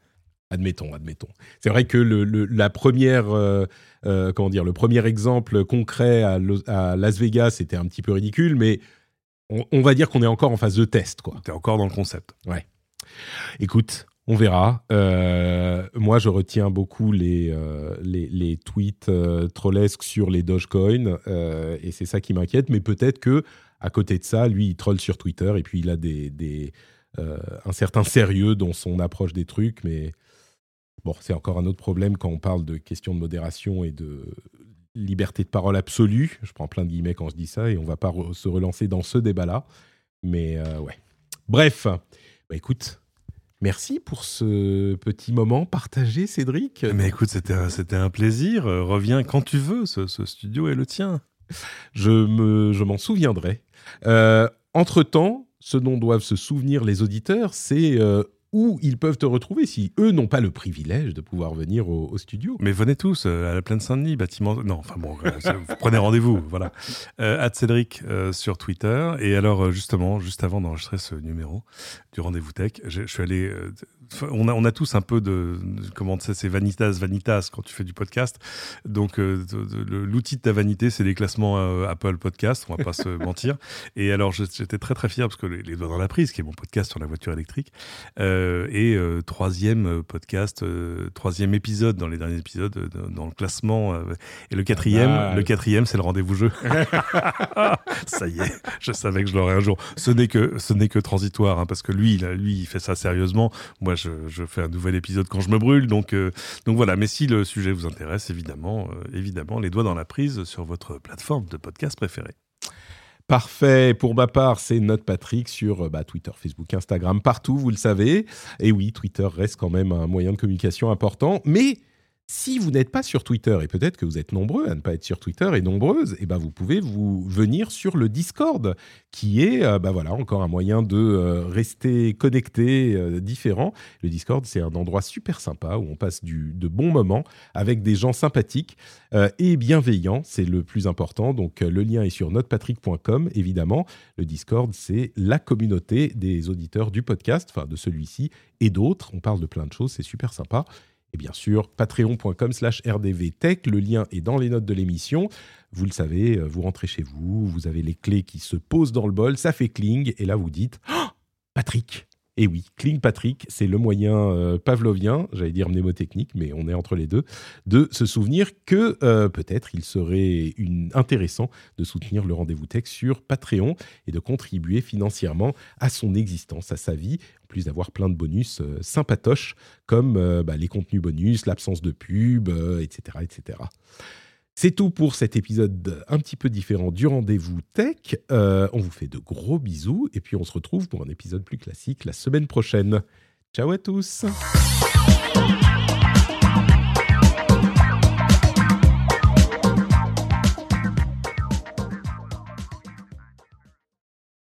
Admettons, admettons. C'est vrai que le, la première, euh, euh, comment dire, le premier exemple concret à, Las Vegas, c'était un petit peu ridicule, mais on, va dire qu'on est encore en phase de test, quoi. T'es encore dans le concept. Ouais. Écoute, On verra. Euh, moi, je retiens beaucoup les, euh, les, tweets euh, trollesques sur les Dogecoin, et c'est ça qui m'inquiète. Mais peut-être que à côté de ça, lui, il troll sur Twitter, et puis il a des, des un certain sérieux dans son approche des trucs. Mais bon, c'est encore un autre problème quand on parle de questions de modération et de liberté de parole absolue. Je prends plein de guillemets quand je dis ça, et on va pas se relancer dans ce débat-là. Mais ouais. Bref, bah écoute, Merci pour ce petit moment partagé, Cédric. Mais écoute, c'était un, c'était un plaisir. Reviens quand tu veux, ce, studio est le tien. Je, me, je m'en souviendrai. Euh, entre-temps, ce dont doivent se souvenir les auditeurs, c'est euh, où ils peuvent te retrouver si eux n'ont pas le privilège de pouvoir venir au, studio. Mais venez tous euh, à la Plaine Saint-Denis, bâtiment. Non, enfin bon, euh, vous prenez rendez-vous, voilà. Euh, Cédric euh, sur Twitter. Et alors, justement, juste avant d'enregistrer ce numéro du rendez-vous tech, je suis allé on a, tous un peu de, comment tu sais, c'est vanitas, vanitas quand tu fais du podcast. Donc, l'outil de ta vanité, c'est les classements Apple Podcast, on va pas se mentir. Et alors, j'étais très très fier parce que les, doigts dans la prise, qui est mon podcast sur la voiture électrique, et troisième podcast, troisième épisode dans les derniers épisodes dans le classement. et le quatrième, le quatrième, c'est le rendez-vous jeu. ça y est, je savais que je l'aurais un jour. Ce n'est que, ce n'est que transitoire, hein, parce que lui, il, lui, il fait ça sérieusement. Moi, je, fais un nouvel épisode quand je me brûle. Donc, euh, donc voilà. Mais si le sujet vous intéresse, évidemment, euh, évidemment, les doigts dans la prise sur votre plateforme de podcast préférée. Parfait. Pour ma part, c'est Note Patrick sur bah, Twitter, Facebook, Instagram, partout, vous le savez. Et oui, Twitter reste quand même un moyen de communication important. Mais si vous n'êtes pas sur Twitter, et peut-être que vous êtes nombreux à ne pas être sur Twitter et nombreuses, et eh ben vous pouvez vous venir sur le Discord, qui est bah voilà, encore un moyen de euh, rester connecté, euh, différent. Le Discord, c'est un endroit super sympa où on passe du, de bons moments avec des gens sympathiques et bienveillants, c'est le plus important. Donc le lien est sur notepatrick.com, évidemment. Le Discord, c'est la communauté des auditeurs du podcast, enfin de celui-ci et d'autres. On parle de plein de choses, c'est super sympa. Et bien sûr, patreon.com slash rdvtech, le lien est dans les notes de l'émission. Vous le savez, euh, vous rentrez chez vous, vous avez les clés qui se posent dans le bol, ça fait cling, et là vous dites oh, Patrick, et oui, Cling Patrick, c'est le moyen euh, pavlovien, j'allais dire mnémotechnique, mais on est entre les deux, de se souvenir que euh, peut-être il serait intéressant de soutenir le rendez-vous tech sur Patreon et de contribuer financièrement à son existence, à sa vie, en plus d'avoir plein de bonus euh, sympatoches comme bah, les contenus bonus, l'absence de pub, etc., etc. C'est tout pour cet épisode un petit peu différent du rendez-vous tech. Euh, on vous fait de gros bisous et puis on se retrouve pour un épisode plus classique la semaine prochaine. Ciao à tous